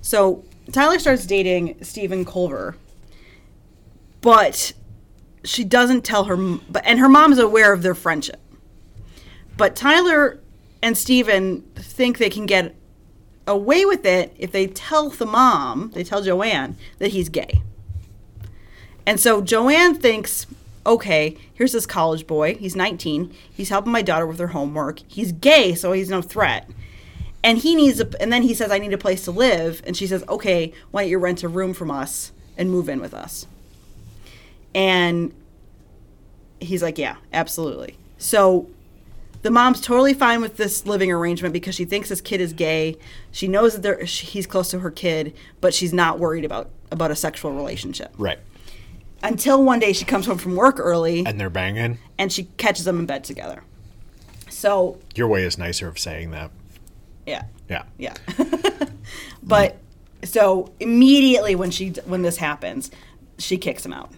So Tyler starts dating Stephen Colver, but she doesn't tell her. But and her mom's aware of their friendship. But Tyler and Stephen think they can get away with it if they tell the mom, they tell Joanne that he's gay. And so Joanne thinks, okay, here's this college boy. He's 19. He's helping my daughter with her homework. He's gay, so he's no threat. And he needs a, and then he says, I need a place to live. And she says, okay, why don't you rent a room from us and move in with us? And he's like, yeah, absolutely. So the mom's totally fine with this living arrangement because she thinks this kid is gay. She knows that they're, he's close to her kid, but she's not worried about about a sexual relationship. Right. Until one day she comes home from work early And they're banging. and she catches them in bed together. So Your way is nicer of saying that. yeah, Yeah. yeah. <laughs> but so immediately when she when this happens, she kicks him out.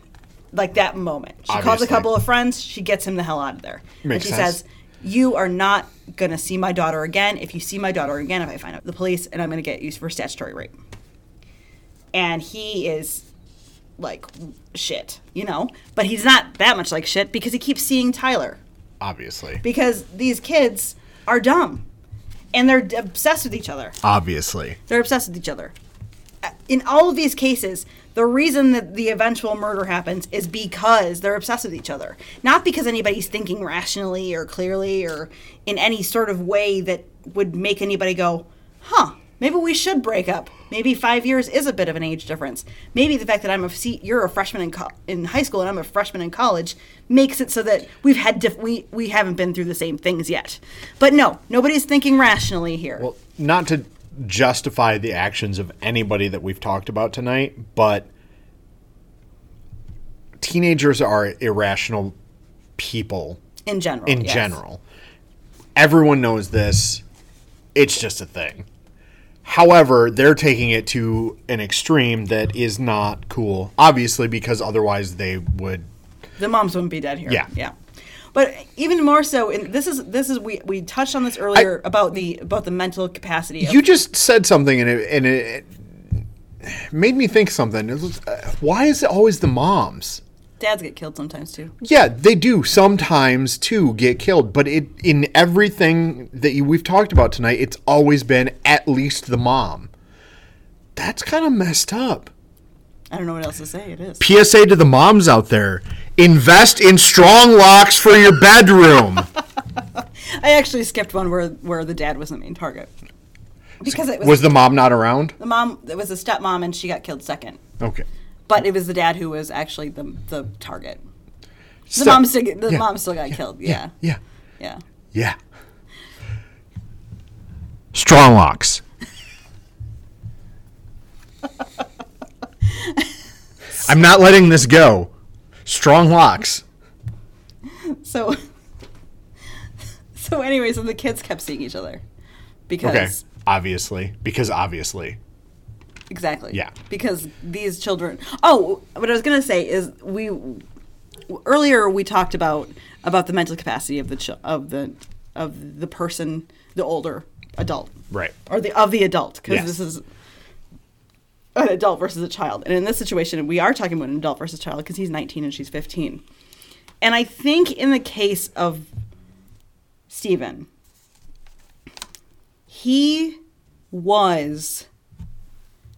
Like that moment, she calls a couple of friends. She gets him the hell out of there. and she sense. says, "You are not gonna see my daughter again. If you see my daughter again, if I find out the police, and I'm gonna get you for statutory rape." And he is like shit, you know. But he's not that much like shit because he keeps seeing Tyler Obviously. because these kids are dumb and they're obsessed with each other. Obviously. They're obsessed with each other. In all of these cases, the reason that the eventual murder happens is because they're obsessed with each other. Not because anybody's thinking rationally or clearly or in any sort of way that would make anybody go, huh, maybe we should break up. Maybe five years is a bit of an age difference. Maybe the fact that I'm a se- you're a freshman in, co- in high school and I'm a freshman in college makes it so that we've had diff- we we haven't been through the same things yet. But no, nobody's thinking rationally here. Well, not to justify the actions of anybody that we've talked about tonight, but teenagers are irrational people in general. in yes. general. Everyone knows this. It's just a thing. However, they're taking it to an extreme that is not cool. Obviously, because otherwise they would. the moms wouldn't be dead here. Yeah. yeah. But even more so, and this is this is we, we touched on this earlier about the about the mental capacity. Of, You just said something, and it, and it made me think something. It was, uh, why is it always the moms? Dads get killed sometimes too. Yeah, they do sometimes too get killed, but it in everything that you, we've talked about tonight, it's always been at least the mom. That's kind of messed up. I don't know what else to say. It is. PSA to the moms out there: invest in strong locks for your bedroom. <laughs> I actually skipped one where where the dad was the main target because it was, Was the mom not around? the mom. It was a stepmom, and she got killed second. Okay. But it was the dad who was actually the the target. The mom still the yeah, mom still got killed. Yeah. Yeah. yeah, Yeah. Strong locks. I'm not letting this go. Strong locks. So <laughs> so anyway, so the kids kept seeing each other because Okay. Obviously. Because obviously. Exactly. Yeah. Because these children. Oh, what I was gonna say is we earlier we talked about about the mental capacity of the ch- of the of the person, the older adult, Right. or the of the adult, because Yes. this is an adult versus a child. And in this situation, we are talking about an adult versus child because he's 19 and she's 15. And I think in the case of Stephen, he was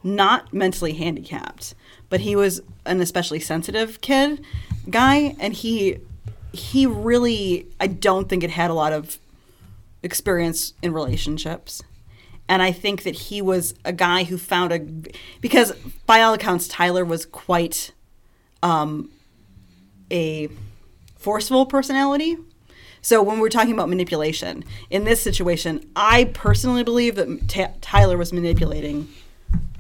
not mentally handicapped, but he was an especially sensitive kid guy and he he really I don't think it had a lot of experience in relationships. And I think that he was a guy who found a because by all accounts Tyler was quite um a forceful personality. So when we're talking about manipulation, in this situation, I personally believe that Ta Tyler was manipulating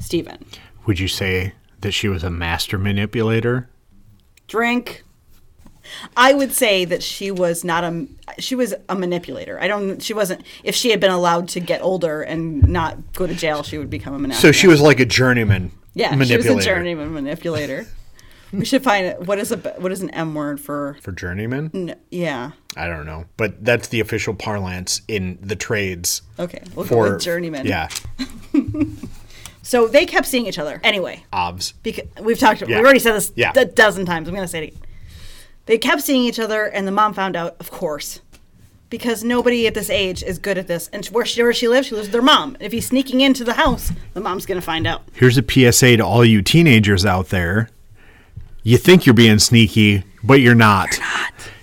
Stephen. Would you say that she was a master manipulator? Drink. I would say that she was not a she was a manipulator. I don't she wasn't if she had been allowed to get older and not go to jail, she would become a manipulator. So she was like a journeyman yeah, she was a journeyman manipulator. we should find it. What is a what is an M word for? For journeyman? N- yeah. I don't know. But that's the official parlance in the trades. Okay, we'll For journeyman. Yeah. <laughs> So they kept seeing each other anyway. Obs. because we've talked Yeah. we've already said this Yeah. a dozen times i'm going to say it again they kept seeing each other and the mom found out of course because nobody at this age is good at this and where she, where she lives she lives with their mom if he's sneaking into the house the mom's going to find out Here's a PSA to all you teenagers out there. You think you're being sneaky, but you're not.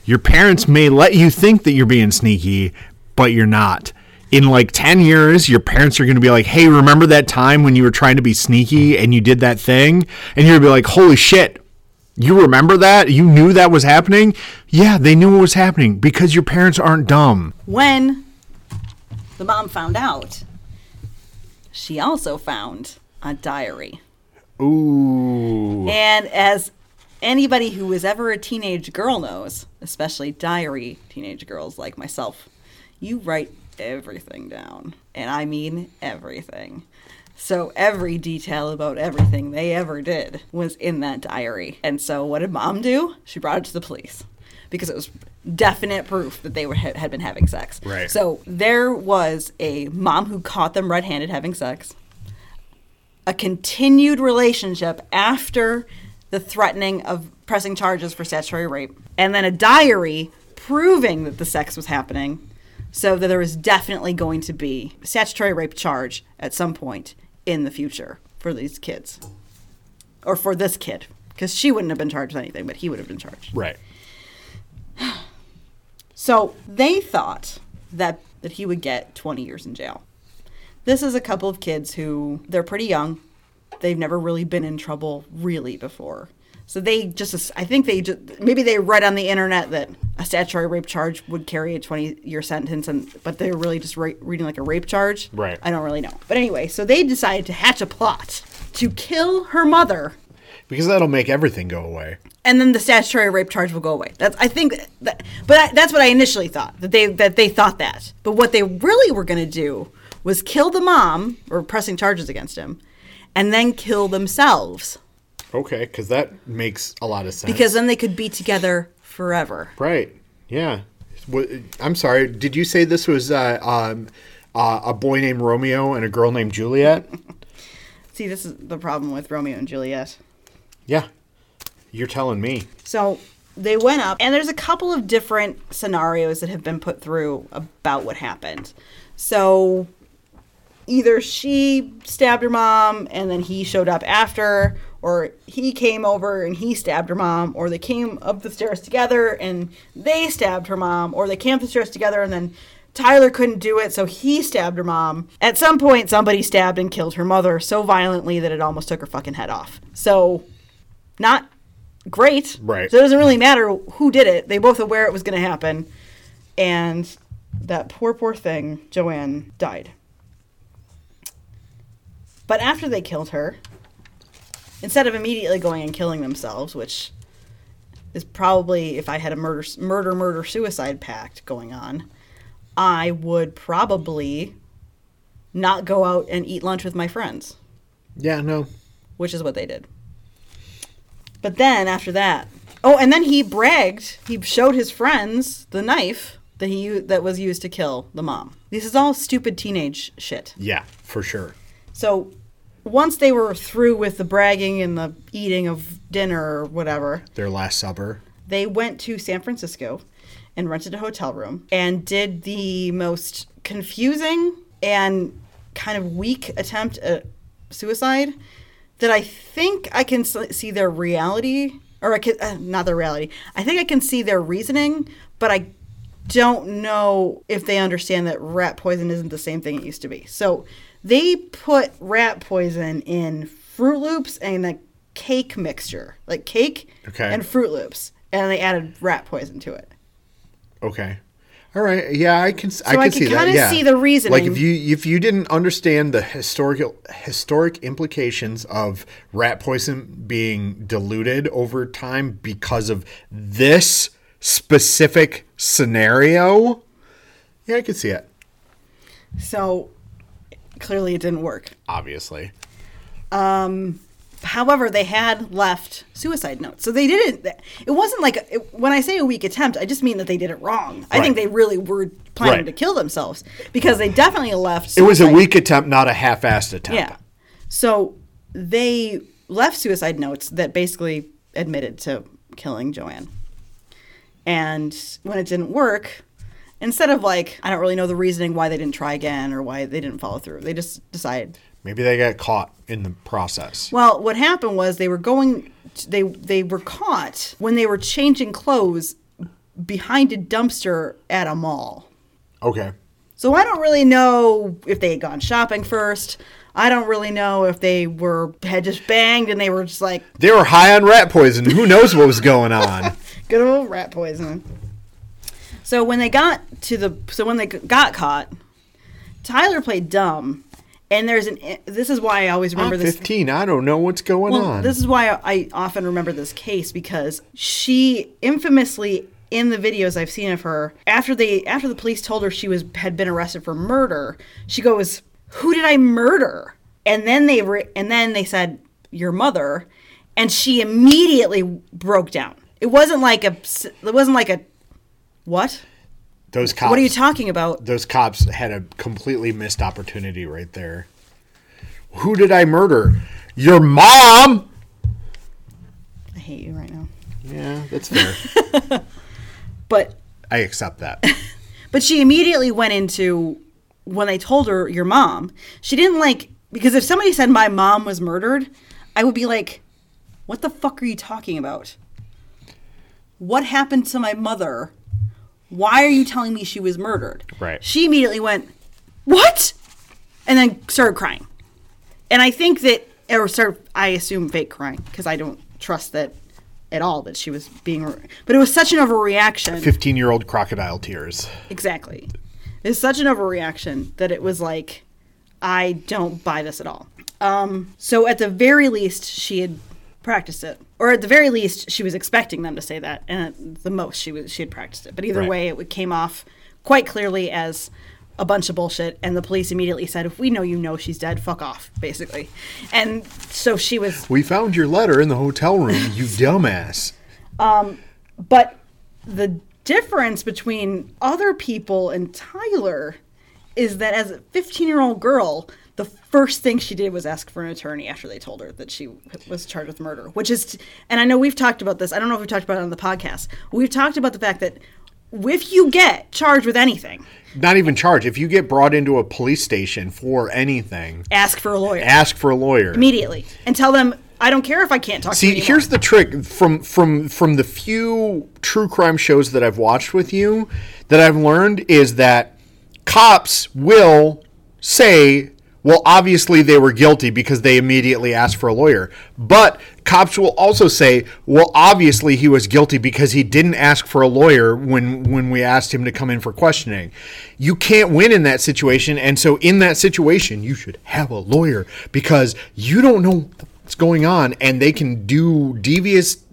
Your parents may let you think that you're being sneaky, but you're not. In like 10 years, your parents are going to be like, hey, remember that time when you were trying to be sneaky and you did that thing? And you're going to be like, holy shit, you remember that? You knew that was happening? Yeah, they knew what was happening because your parents aren't dumb. when the mom found out she also found a diary Ooh. And as anybody who was ever a teenage girl knows, especially diary teenage girls like myself, you write everything down. And I mean everything. So every detail about everything they ever did was in that diary. And so what did mom do? She brought it to the police because it was definite proof that they were had been having sex. Right. So there was a mom who caught them red-handed having sex a continued relationship after the threatening of pressing charges for statutory rape, and then a diary proving that the sex was happening, so that there was definitely going to be a statutory rape charge at some point in the future for these kids, or for this kid, because she wouldn't have been charged with anything, but he would have been charged. Right. <sighs> So they thought that that he would get 20 years in jail. This is a couple of kids who they're pretty young. They've never really been in trouble really before. So they just I think they just maybe they read on the internet that a statutory rape charge would carry a 20 year sentence and but they're really just re- reading like a rape charge. Right. I don't really know. But anyway, so they decided to hatch a plot to kill her mother Because that'll make everything go away. and then the statutory rape charge will go away. That's I think, that, but I, that's what I initially thought that they that they thought that. But what they really were going to do was kill the mom or pressing charges against him, and then kill themselves Okay, because that makes a lot of sense. because then they could be together forever. Right. Yeah. I'm sorry. Did you say this was uh, um, uh, a boy named Romeo and a girl named Juliet? <laughs> See, this is the problem with Romeo and Juliet. yeah. You're telling me. So they went up, and there's a couple of different scenarios that have been put through about what happened. So either she stabbed her mom and then he showed up after, or he came over and he stabbed her mom, or they came up the stairs together and they stabbed her mom, or they came up the stairs together and then Tyler couldn't do it, so he stabbed her mom. At some point, somebody stabbed and killed her mother so violently that it almost took her fucking head off. So, not great. Right. So it doesn't really matter who did it. They both aware it was going to happen. And that poor, poor thing, Joanne, died. But after they killed her, instead of immediately going and killing themselves, which is probably if I had a murder, murder, murder, suicide pact going on, I would probably not go out and eat lunch with my friends Yeah, no. which is what they did. But then after that, oh, and then he bragged. He showed his friends the knife that he that was used to kill the mom. This is all stupid teenage shit. Yeah, for sure. So once they were through with the bragging and the eating of dinner or whatever, Their last supper. they went to San Francisco and rented a hotel room and did the most confusing and kind of weak attempt at suicide that I think I can see their reality or I can uh, not their reality. I think I can see their reasoning, but I don't know if they understand that rat poison isn't the same thing it used to be. So they put rat poison in Froot Loops and a cake mixture, like cake Okay. and Froot Loops, and they added rat poison to it. Okay. All right. Yeah, I can. I I can can see that. Yeah. see the reasoning. Like if you if you didn't understand the historical historic implications of rat poison being diluted over time because of this specific scenario, yeah, I could see it. So clearly it didn't work. Obviously. Um, however, they had left suicide notes. So they didn't. It wasn't like it, when I say a weak attempt, I just mean that they did it wrong. I think they really were planning Right. to kill themselves because they definitely left. It was a weak attempt, not a half-assed attempt. Yeah. So they left suicide notes that basically admitted to killing Joanne. And when it didn't work, instead of like, I don't really know the reasoning why they didn't try again or why they didn't follow through, they just decided. Maybe they got caught in the process. Well, what happened was they were going, they they were caught when they were changing clothes behind a dumpster at a mall. Okay. So I don't really know if they had gone shopping first. I don't really know if they were had just banged and they were just like They were high on rat poison. Who knows what was going on? <laughs> good old rat poison. So when they got to the so when they got caught, Tyler played dumb, and there's an eh, this is why I always remember I'm this. 15. I don't know what's going Well, on. this is why I often remember this case because she infamously in the videos I've seen of her after they after the police told her she was had been arrested for murder, she goes, "Who did I murder?" And then they re- and then they said, "Your mother," and she immediately broke down. It wasn't like a it wasn't like a what? those cops. What are you talking about? those cops had a completely missed opportunity right there. Who did I murder? Your mom. I hate you right now. Yeah, that's fair. <laughs> But I accept that. <laughs> But she immediately went into when they told her your mom. She didn't like because if somebody said my mom was murdered, I would be like, "What the fuck are you talking about? What happened to my mother? Why are you telling me she was murdered?" Right. She immediately went, "What?" and then started crying. And I think that or started I assume fake crying because I don't trust that at all that she was being but it was such an overreaction 15 year old crocodile tears. Exactly. It's such an overreaction that it was like, I don't buy this at all. Um, so at the very least, she had practiced it, or at the very least, she was expecting them to say that, and at the most, she was she had practiced it. But either Right. way, it came off quite clearly as a bunch of bullshit, and the police immediately said, "If we know you know she's dead, fuck off," basically. And so she was We found your letter in the hotel room, <laughs> you dumbass. Um, but the difference between other people and Tyler is that as a 15 year old girl, the first thing she did was ask for an attorney after they told her that she was charged with murder, which is, and I know we've talked about this. I don't know if we've talked about it on the podcast. We've talked about the fact that if you get charged with anything, Not even charged, If you get brought into a police station for anything, ask for a lawyer ask for a lawyer. immediately and tell them, I don't care if I can't talk to See, you. anymore." here's the trick from from from the few true crime shows that I've watched with you that I've learned is that cops will say, well, obviously they were guilty because they immediately asked for a lawyer. But cops will also say, well, obviously he was guilty because he didn't ask for a lawyer when when we asked him to come in for questioning. You can't win in that situation, and so in that situation, you should have a lawyer because you don't know what's going on and they can do devious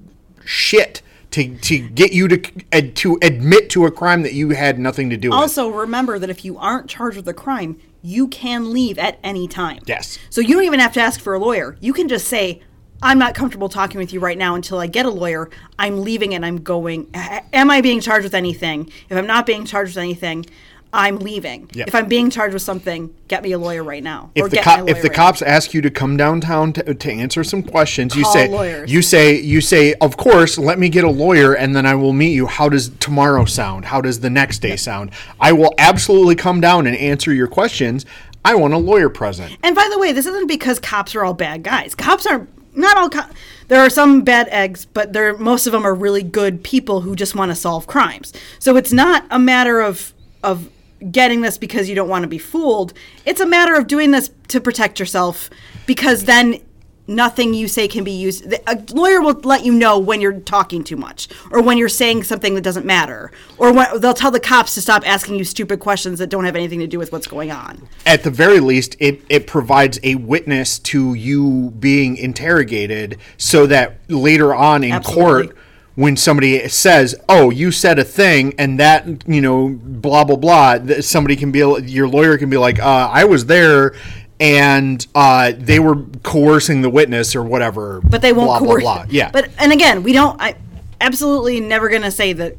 shit to, to get you to to admit to a crime that you had nothing to do with. Also, remember that if you aren't charged with a crime, you can leave at any time. Yes. So you don't even have to ask for a lawyer. You can just say, I'm not comfortable talking with you right now until I get a lawyer. I'm leaving and I'm going. Am I being charged with anything? If I'm not being charged with anything, I'm leaving. Yep. If I'm being charged with something, get me a lawyer right now. if the get cop, if the right cops ask you to come downtown to, to answer some questions, you Call say lawyers. you say you say of course let me get a lawyer and then I will meet you. How does tomorrow sound? How does the next day sound? I will absolutely come down and answer your questions. I want a lawyer present. And by the way, this isn't because cops are all bad guys. Cops are not all. Co- there are some bad eggs, but there most of them are really good people who just want to solve crimes. So it's not a matter of of getting this because you don't want to be fooled. It's a matter of doing this to protect yourself because then nothing you say can be used. A lawyer will let you know when you're talking too much, or when you're saying something that doesn't matter, or when they'll tell the cops to stop asking you stupid questions that don't have anything to do with what's going on. At the very least, it, it provides a witness to you being interrogated so that later on in Absolutely. court, when somebody says, "Oh, you said a thing," and that you know, blah blah blah, somebody can be your lawyer can be like, uh, "I was there." And uh, they were coercing the witness or whatever, But they won't blah, coerce. blah blah. Yeah, But and again, we don't. I absolutely never gonna say that.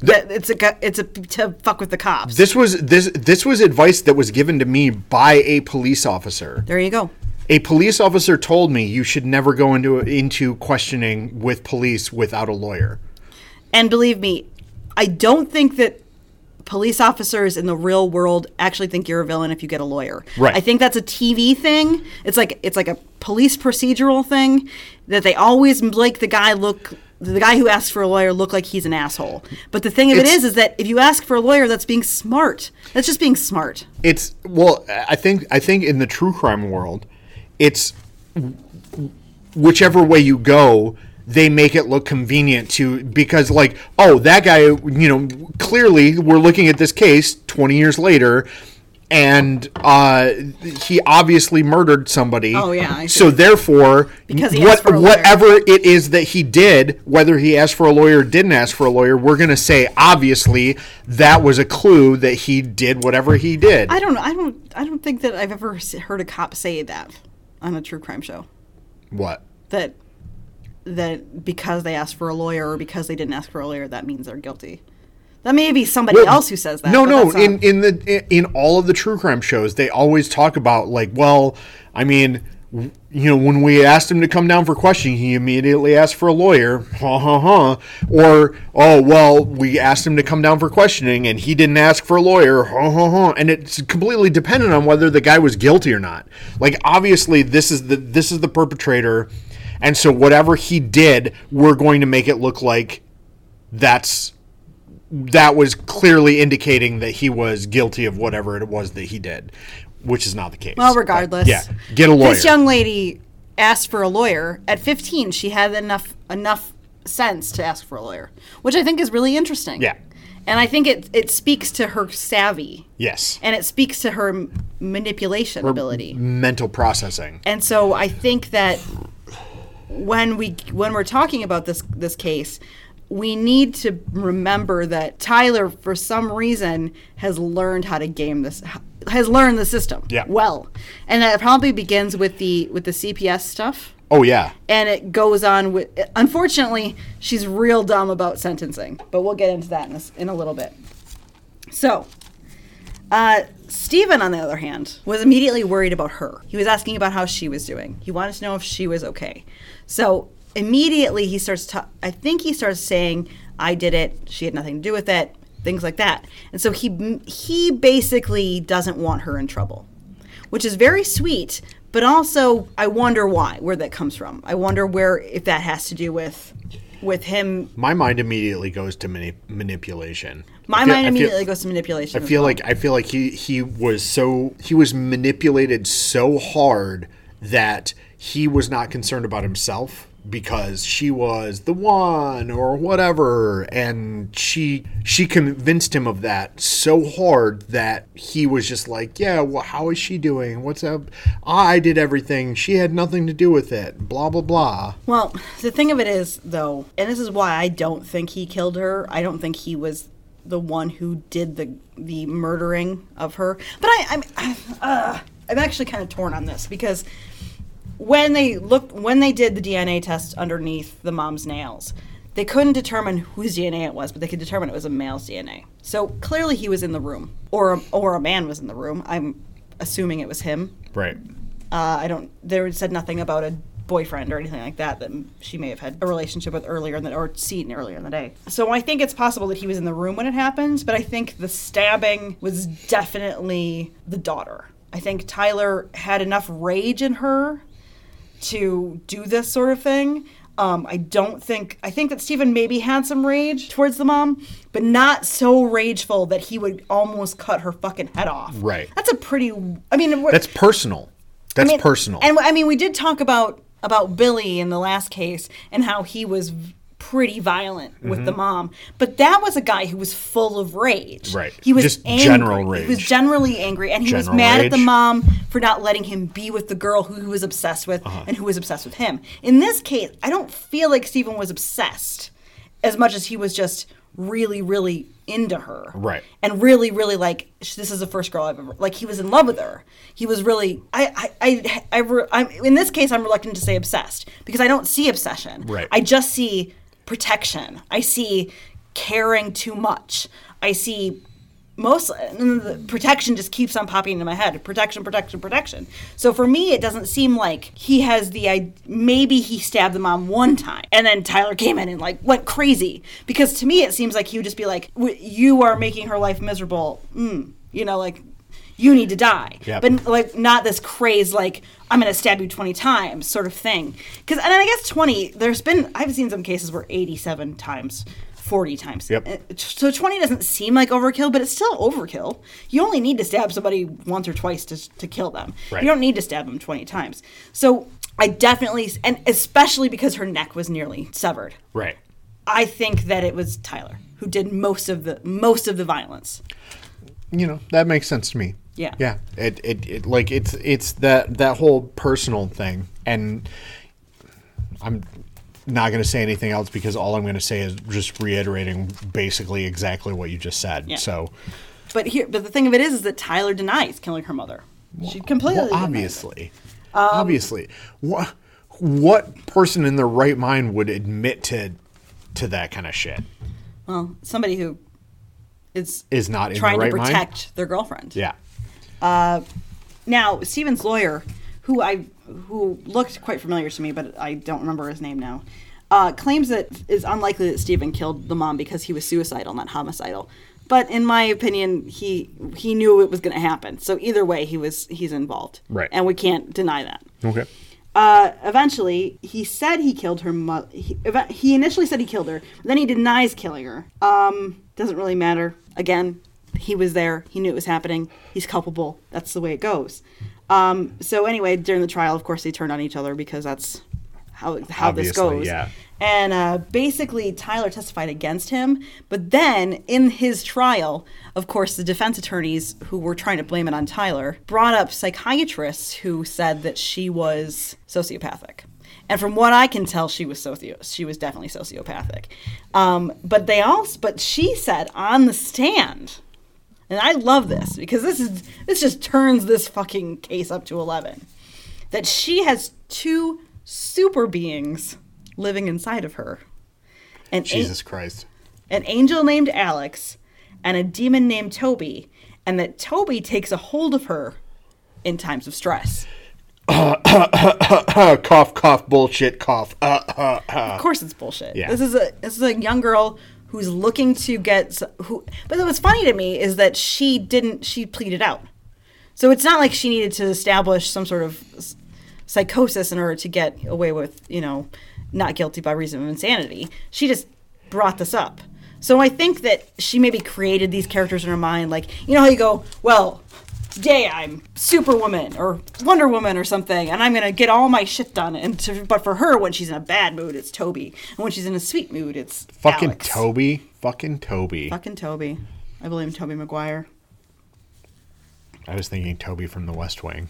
That it's a it's a to fuck with the cops. this was this this was advice that was given to me by a police officer. there you go. A police officer told me you should never go into into questioning with police without a lawyer. And believe me, I don't think that police officers in the real world actually think you're a villain if you get a lawyer. Right. I think that's a TV thing. It's like it's like a police procedural thing that they always make the guy look the guy who asks for a lawyer look like he's an asshole. But the thing of it It's- is is that if you ask for a lawyer that's being smart. That's just being smart. It's well, I think I think in the true crime world, it's whichever way you go, they make it look convenient to because like, oh, that guy, you know, clearly we're looking at this case 20 years later and uh, he obviously murdered somebody. Oh, yeah. So therefore, what, asked for a lawyer. whatever it is that he did, whether he asked for a lawyer or didn't ask for a lawyer, we're going to say obviously that was a clue that he did whatever he did. I don't know. I don't I don't think that I've ever heard a cop say that on a true crime show. what? that that because they asked for a lawyer or because they didn't ask for a lawyer, that means they're guilty. That may be somebody Well, else who says that. No, no. In in the in all of the true crime shows, they always talk about like, well, I mean, you know, when we asked him to come down for questioning, he immediately asked for a lawyer. <laughs> Ha ha ha. Or oh well, we asked him to come down for questioning, and he didn't ask for a lawyer. Ha ha ha. And it's completely dependent on whether the guy was guilty or not. Like obviously, this is the this is the perpetrator, and so whatever he did, we're going to make it look like that's that was clearly indicating that he was guilty of whatever it was that he did, which is not the case. well, But, regardless, yeah, get a lawyer. This young lady asked for a lawyer at 15. She had enough enough sense to ask for a lawyer, which I think is really interesting. Yeah. and I think it it speaks to her savvy, yes, and it speaks to her manipulation ability. mental processing. And so I think that when we when we're talking about this this case, we need to remember that Tyler, for some reason, has learned how to game this, has learned the system Yeah. well, and that probably begins with the with the CPS stuff, Oh yeah, and it goes on with. Unfortunately, she's real dumb about sentencing, but we'll get into that in a, in a little bit. So, uh, Stephen, on the other hand, was immediately worried about her. He was asking about how she was doing. He wanted to know if she was okay. So immediately he starts. Ta- I think he starts saying, "I did it. She had nothing to do with it." Things like that. And so he he basically doesn't want her in trouble, which is very sweet. But also, I wonder why, where that comes from. I wonder where if that has to do with with him. my mind immediately goes to mani- manipulation. My feel- mind I feel- immediately goes to manipulation. I feel well. like I feel like he he was so he was manipulated so hard that he was not concerned about himself because she was the one or whatever and she she convinced him of that so hard that he was just like yeah well how is she doing? What's up? I did everything. She had nothing to do with it. Blah blah blah. Well, the thing of it is, though, and this is why I don't think he killed her. I don't think he was the one who did the the murdering of her. But I, I'm <sighs> uh, I'm actually kind of torn on this because when they looked when they did the DNA test underneath the mom's nails, they couldn't determine whose DNA it was, but they could determine it was a male's DNA. So clearly he was in the room, or a, or a man was in the room. I'm assuming it was him. right Uh, I don't. They said nothing about a boyfriend or anything like that that she may have had a relationship with earlier in the or seen earlier in the day. So I think it's possible that he was in the room when it happened, but I think the stabbing was definitely the daughter. I think Tyler had enough rage in her to do this sort of thing. Um, I don't think I think that Stephen maybe had some rage towards the mom, but not so rageful that he would almost cut her fucking head off. Right. That's a pretty. I mean, that's personal that's I mean, personal And I mean, we did talk about about Billy in the last case and how he was pretty violent with Mm-hmm. the mom. But that was a guy who was full of rage. Right. He was Just angry. general rage. He was generally angry and he was General mad at the mom for not letting him be with the girl who he was obsessed with Uh-huh. and who was obsessed with him. In this case, I don't feel like Stephen was obsessed as much as he was just really really into her Right. and really really like this is the first girl i've ever like he was in love with her he was really i i i, I i'm in this case i'm reluctant to say obsessed because i don't see obsession Right. i just see protection. I see caring too much. I see most protection just keeps on popping into my head. Protection protection protection. So for me it doesn't seem like he has the maybe he stabbed the mom one time and then tyler came in and like went crazy. Because to me it seems like he would just be like "W- you are making her life miserable. Mm, you know like you need to die. Yep. but like not this craze like i'm gonna stab you 20 times sort of thing. Because and i guess 20 there's been i've seen some cases where 87 times 40 times. Yep. Uh, so 20 doesn't seem like overkill but it's still overkill. You only need to stab somebody once or twice to, to kill them. Right. you don't need to stab them 20 times. So i definitely and especially because her neck was nearly severed. Right. i think that it was tyler who did most of the most of the violence. You know that makes sense to me Yeah. yeah. It, it, it like it's it's that that whole personal thing. And i'm not going to say anything else because all i'm going to say is just reiterating basically exactly what you just said. Yeah. so but here but the thing of it is is that tyler denies killing her mother. She completely well, denies it. obviously. Um, obviously. What what person in their right mind would admit to to that kind of shit? Well somebody who is is not in trying the right to mind? protect their girlfriend. Yeah Now, Stephen's lawyer, who I who looked quite familiar to me, but I don't remember his name now, uh, claims that it's unlikely that Stephen killed the mom because he was suicidal, not homicidal. But in my opinion, he he knew it was going to happen. So either way, he was he's involved, Right. And we can't deny that. okay Uh, eventually, he said he killed her mother. He, he initially said he killed her, then he denies killing her. Um, doesn't really matter. Again, he was there. He knew it was happening. He's culpable. That's the way it goes. Um, so anyway, during the trial, of course, they turned on each other because that's how how this goes. yeah. And uh, basically, Tyler testified against him. But then, in his trial, of course, the defense attorneys who were trying to blame it on Tyler brought up psychiatrists who said that she was sociopathic. And from what I can tell, she was socio. She was definitely sociopathic. Um, but they also, but she said on the stand, and I love this because this is this just turns this fucking case up to eleven. That she has two super beings living inside of her. An, a- jesus christ an angel named Alex and a demon named Toby, and that Toby takes a hold of her in times of stress. <coughs> cough cough bullshit cough. <coughs> Of course, it's bullshit. Yeah. This is a this is a young girl who's looking to get who. But what's funny to me is that she didn't. She pleaded out, so it's not like she needed to establish some sort of psychosis in order to get away with you know not guilty by reason of insanity. She just brought this up. So I think that she maybe created these characters in her mind, like you know how you go, well, today I'm Superwoman or Wonder Woman or something, and I'm gonna get all my shit done. And to, but for her, when she's in a bad mood, it's Toby, and when she's in a sweet mood, it's fucking Alex. toby fucking toby Fucking Toby. I blame Tobey Maguire. i was thinking toby from the west wing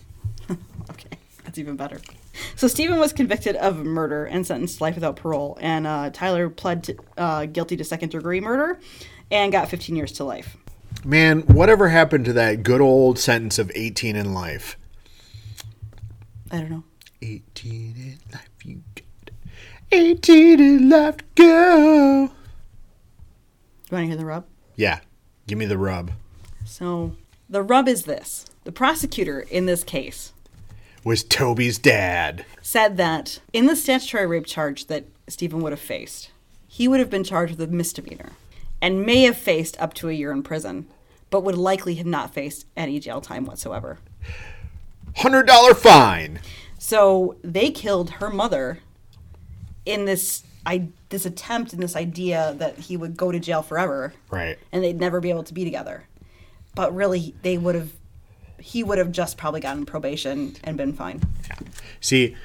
<laughs> Okay, that's even better. So Stephen was convicted of murder and sentenced to life without parole, and uh, Tyler pled to, uh, guilty to second degree murder and got 15 years to life. Man, whatever happened to that good old sentence of 18 in life? I don't know. 18 in life, you got 18 in life go. You want to hear the rub? Yeah, give me the rub. So the rub is this: the prosecutor in this case Was Toby's dad. said that in the statutory rape charge that Stephen would have faced, he would have been charged with a misdemeanor and may have faced up to a year in prison, but would likely have not faced any jail time whatsoever. $100 fine. So they killed her mother in this I this attempt and this idea that he would go to jail forever Right. and they'd never be able to be together. But really they would have he would have just probably gotten probation and been fine. See,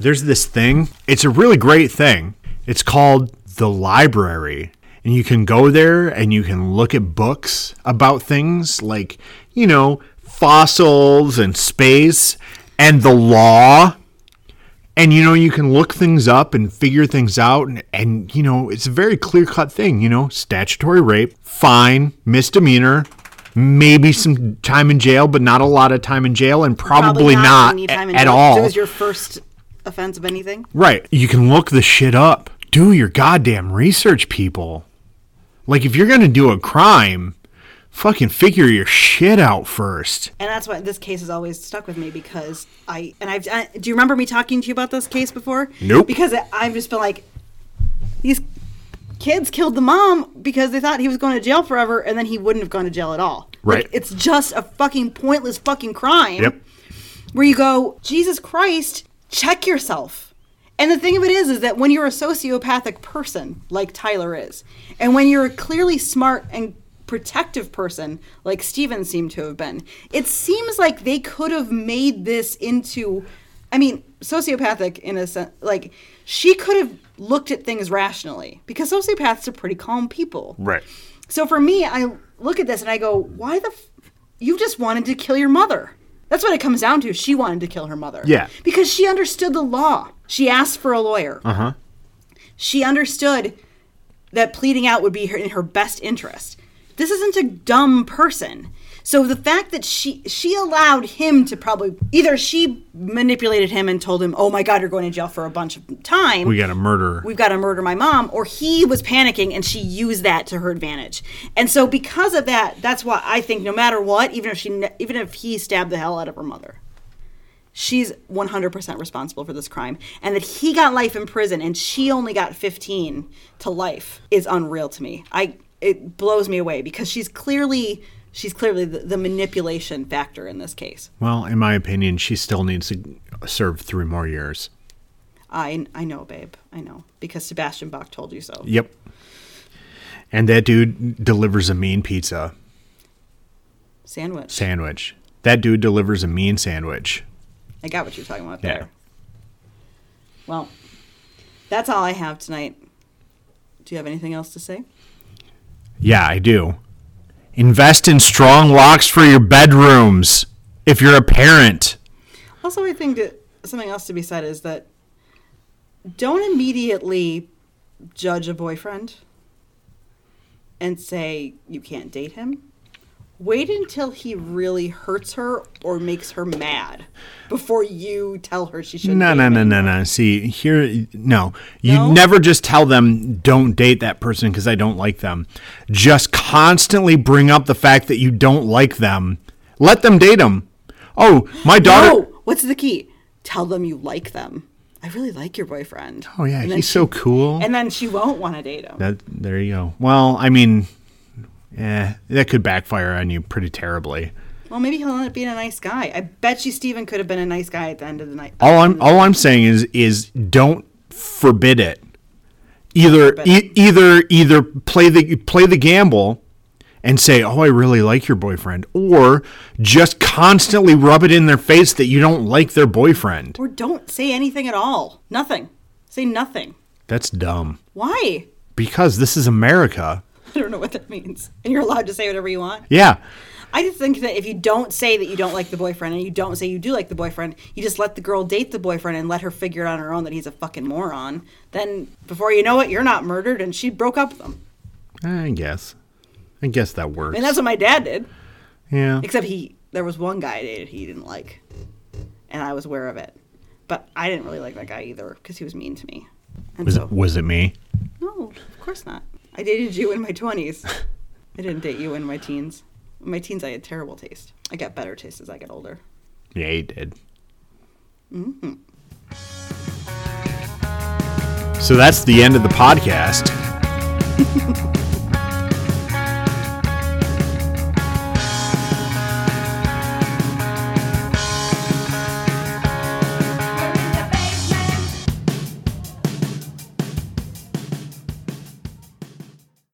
there's this thing. It's a really great thing. It's called the library. And you can go there and you can look at books about things like, you know, fossils and space and the law. And, you know, you can look things up and figure things out. And, and you know, it's a very clear cut thing, you know, statutory rape, fine, misdemeanor, maybe some time in jail, but not a lot of time in jail, and probably, not, any time in at all. It was your first offense of anything. Right. You can look the shit up. Do your goddamn research, people. Like, if you're going to do a crime, fucking figure your shit out first. And that's why this case has always stuck with me because I and I've I, do you remember me talking to you about this case before? Nope. Because I- I've just been like, these kids killed the mom because they thought he was going to jail forever, and then he wouldn't have gone to jail at all. Right. Like, it's just a fucking pointless fucking crime. Yep. Where you go, Jesus Christ, check yourself. And the thing of it is, is that when you're a sociopathic person, like Tyler is, and when you're a clearly smart and protective person, like Steven seemed to have been, it seems like they could have made this into, I mean, sociopathic in a sense, like, she could have looked at things rationally, because sociopaths are pretty calm people. Right. So for me, I look at this and I go, why the f- you just wanted to kill your mother. That's what it comes down to. She wanted to kill her mother. Yeah. Because she understood the law. She asked for a lawyer. Uh huh. She understood that pleading out would be her, in her best interest. This isn't a dumb person. So the fact that she she allowed him to probably either she manipulated him and told him, "Oh my God, you're going to jail for a bunch of time." We got to murder. we've got to murder my mom or he was panicking and she used that to her advantage and so because of that that's why i think no matter what even if she even if he stabbed the hell out of her mother she's 100% responsible for this crime and that he got life in prison and she only got 15 to life is unreal to me i it blows me away because she's clearly she's clearly the, the manipulation factor in this case well, in my opinion, she still needs to serve three more years. i i know babe i know because sebastian bach told you so Yep. And that dude delivers a mean pizza sandwich sandwich. That dude delivers a mean sandwich. I got what you're talking about Yeah. there. Well, that's all I have tonight. Do you have anything else to say? Yeah, I do. Invest in strong locks for your bedrooms if you're a parent. Also, I think that something else to be said is that don't immediately judge a boyfriend and say you can't date him. Wait until he really hurts her or makes her mad before you tell her she shouldn't. No, no, no, no, no. See, here, no. You No? never just tell them, don't date that person because I don't like them. Just constantly bring up the fact that you don't like them. Let them date them. Oh, my daughter. No! What's the key? Tell them you like them. I really like your boyfriend. Oh, yeah, he's she- so cool. And then she won't want to date him. That there you go. Well, I mean, eh, that could backfire on you pretty terribly. Well, maybe he'll end up being a nice guy. I bet you Steven could have been a nice guy at the end of the night. All I'm all I'm saying is is don't forbid it. Either Forbid e- either either play the play the gamble and say, "Oh, I really like your boyfriend," or just constantly rub it in their face that you don't like their boyfriend. Or don't say anything at all. Nothing. Say nothing. That's dumb. Why? Because this is America. <laughs> I don't know what that means. And you're allowed to say whatever you want. Yeah. I just think that if you don't say that you don't like the boyfriend and you don't say you do like the boyfriend, you just let the girl date the boyfriend and let her figure it on her own that he's a fucking moron. Then before you know it, you're not murdered and she broke up with him. I guess. I guess that works. And that's what my dad did. yeah. Except he, there was one guy I dated he didn't like, and I was aware of it. But I didn't really like that guy either because he was mean to me. And Was so, it was it me? no, of course not. I dated you in my twenties. I didn't date you in my teens. In my teens, I had terrible taste. I got better taste as I got older. Yeah, he did. Mm-hmm. So that's the end of the podcast. <laughs>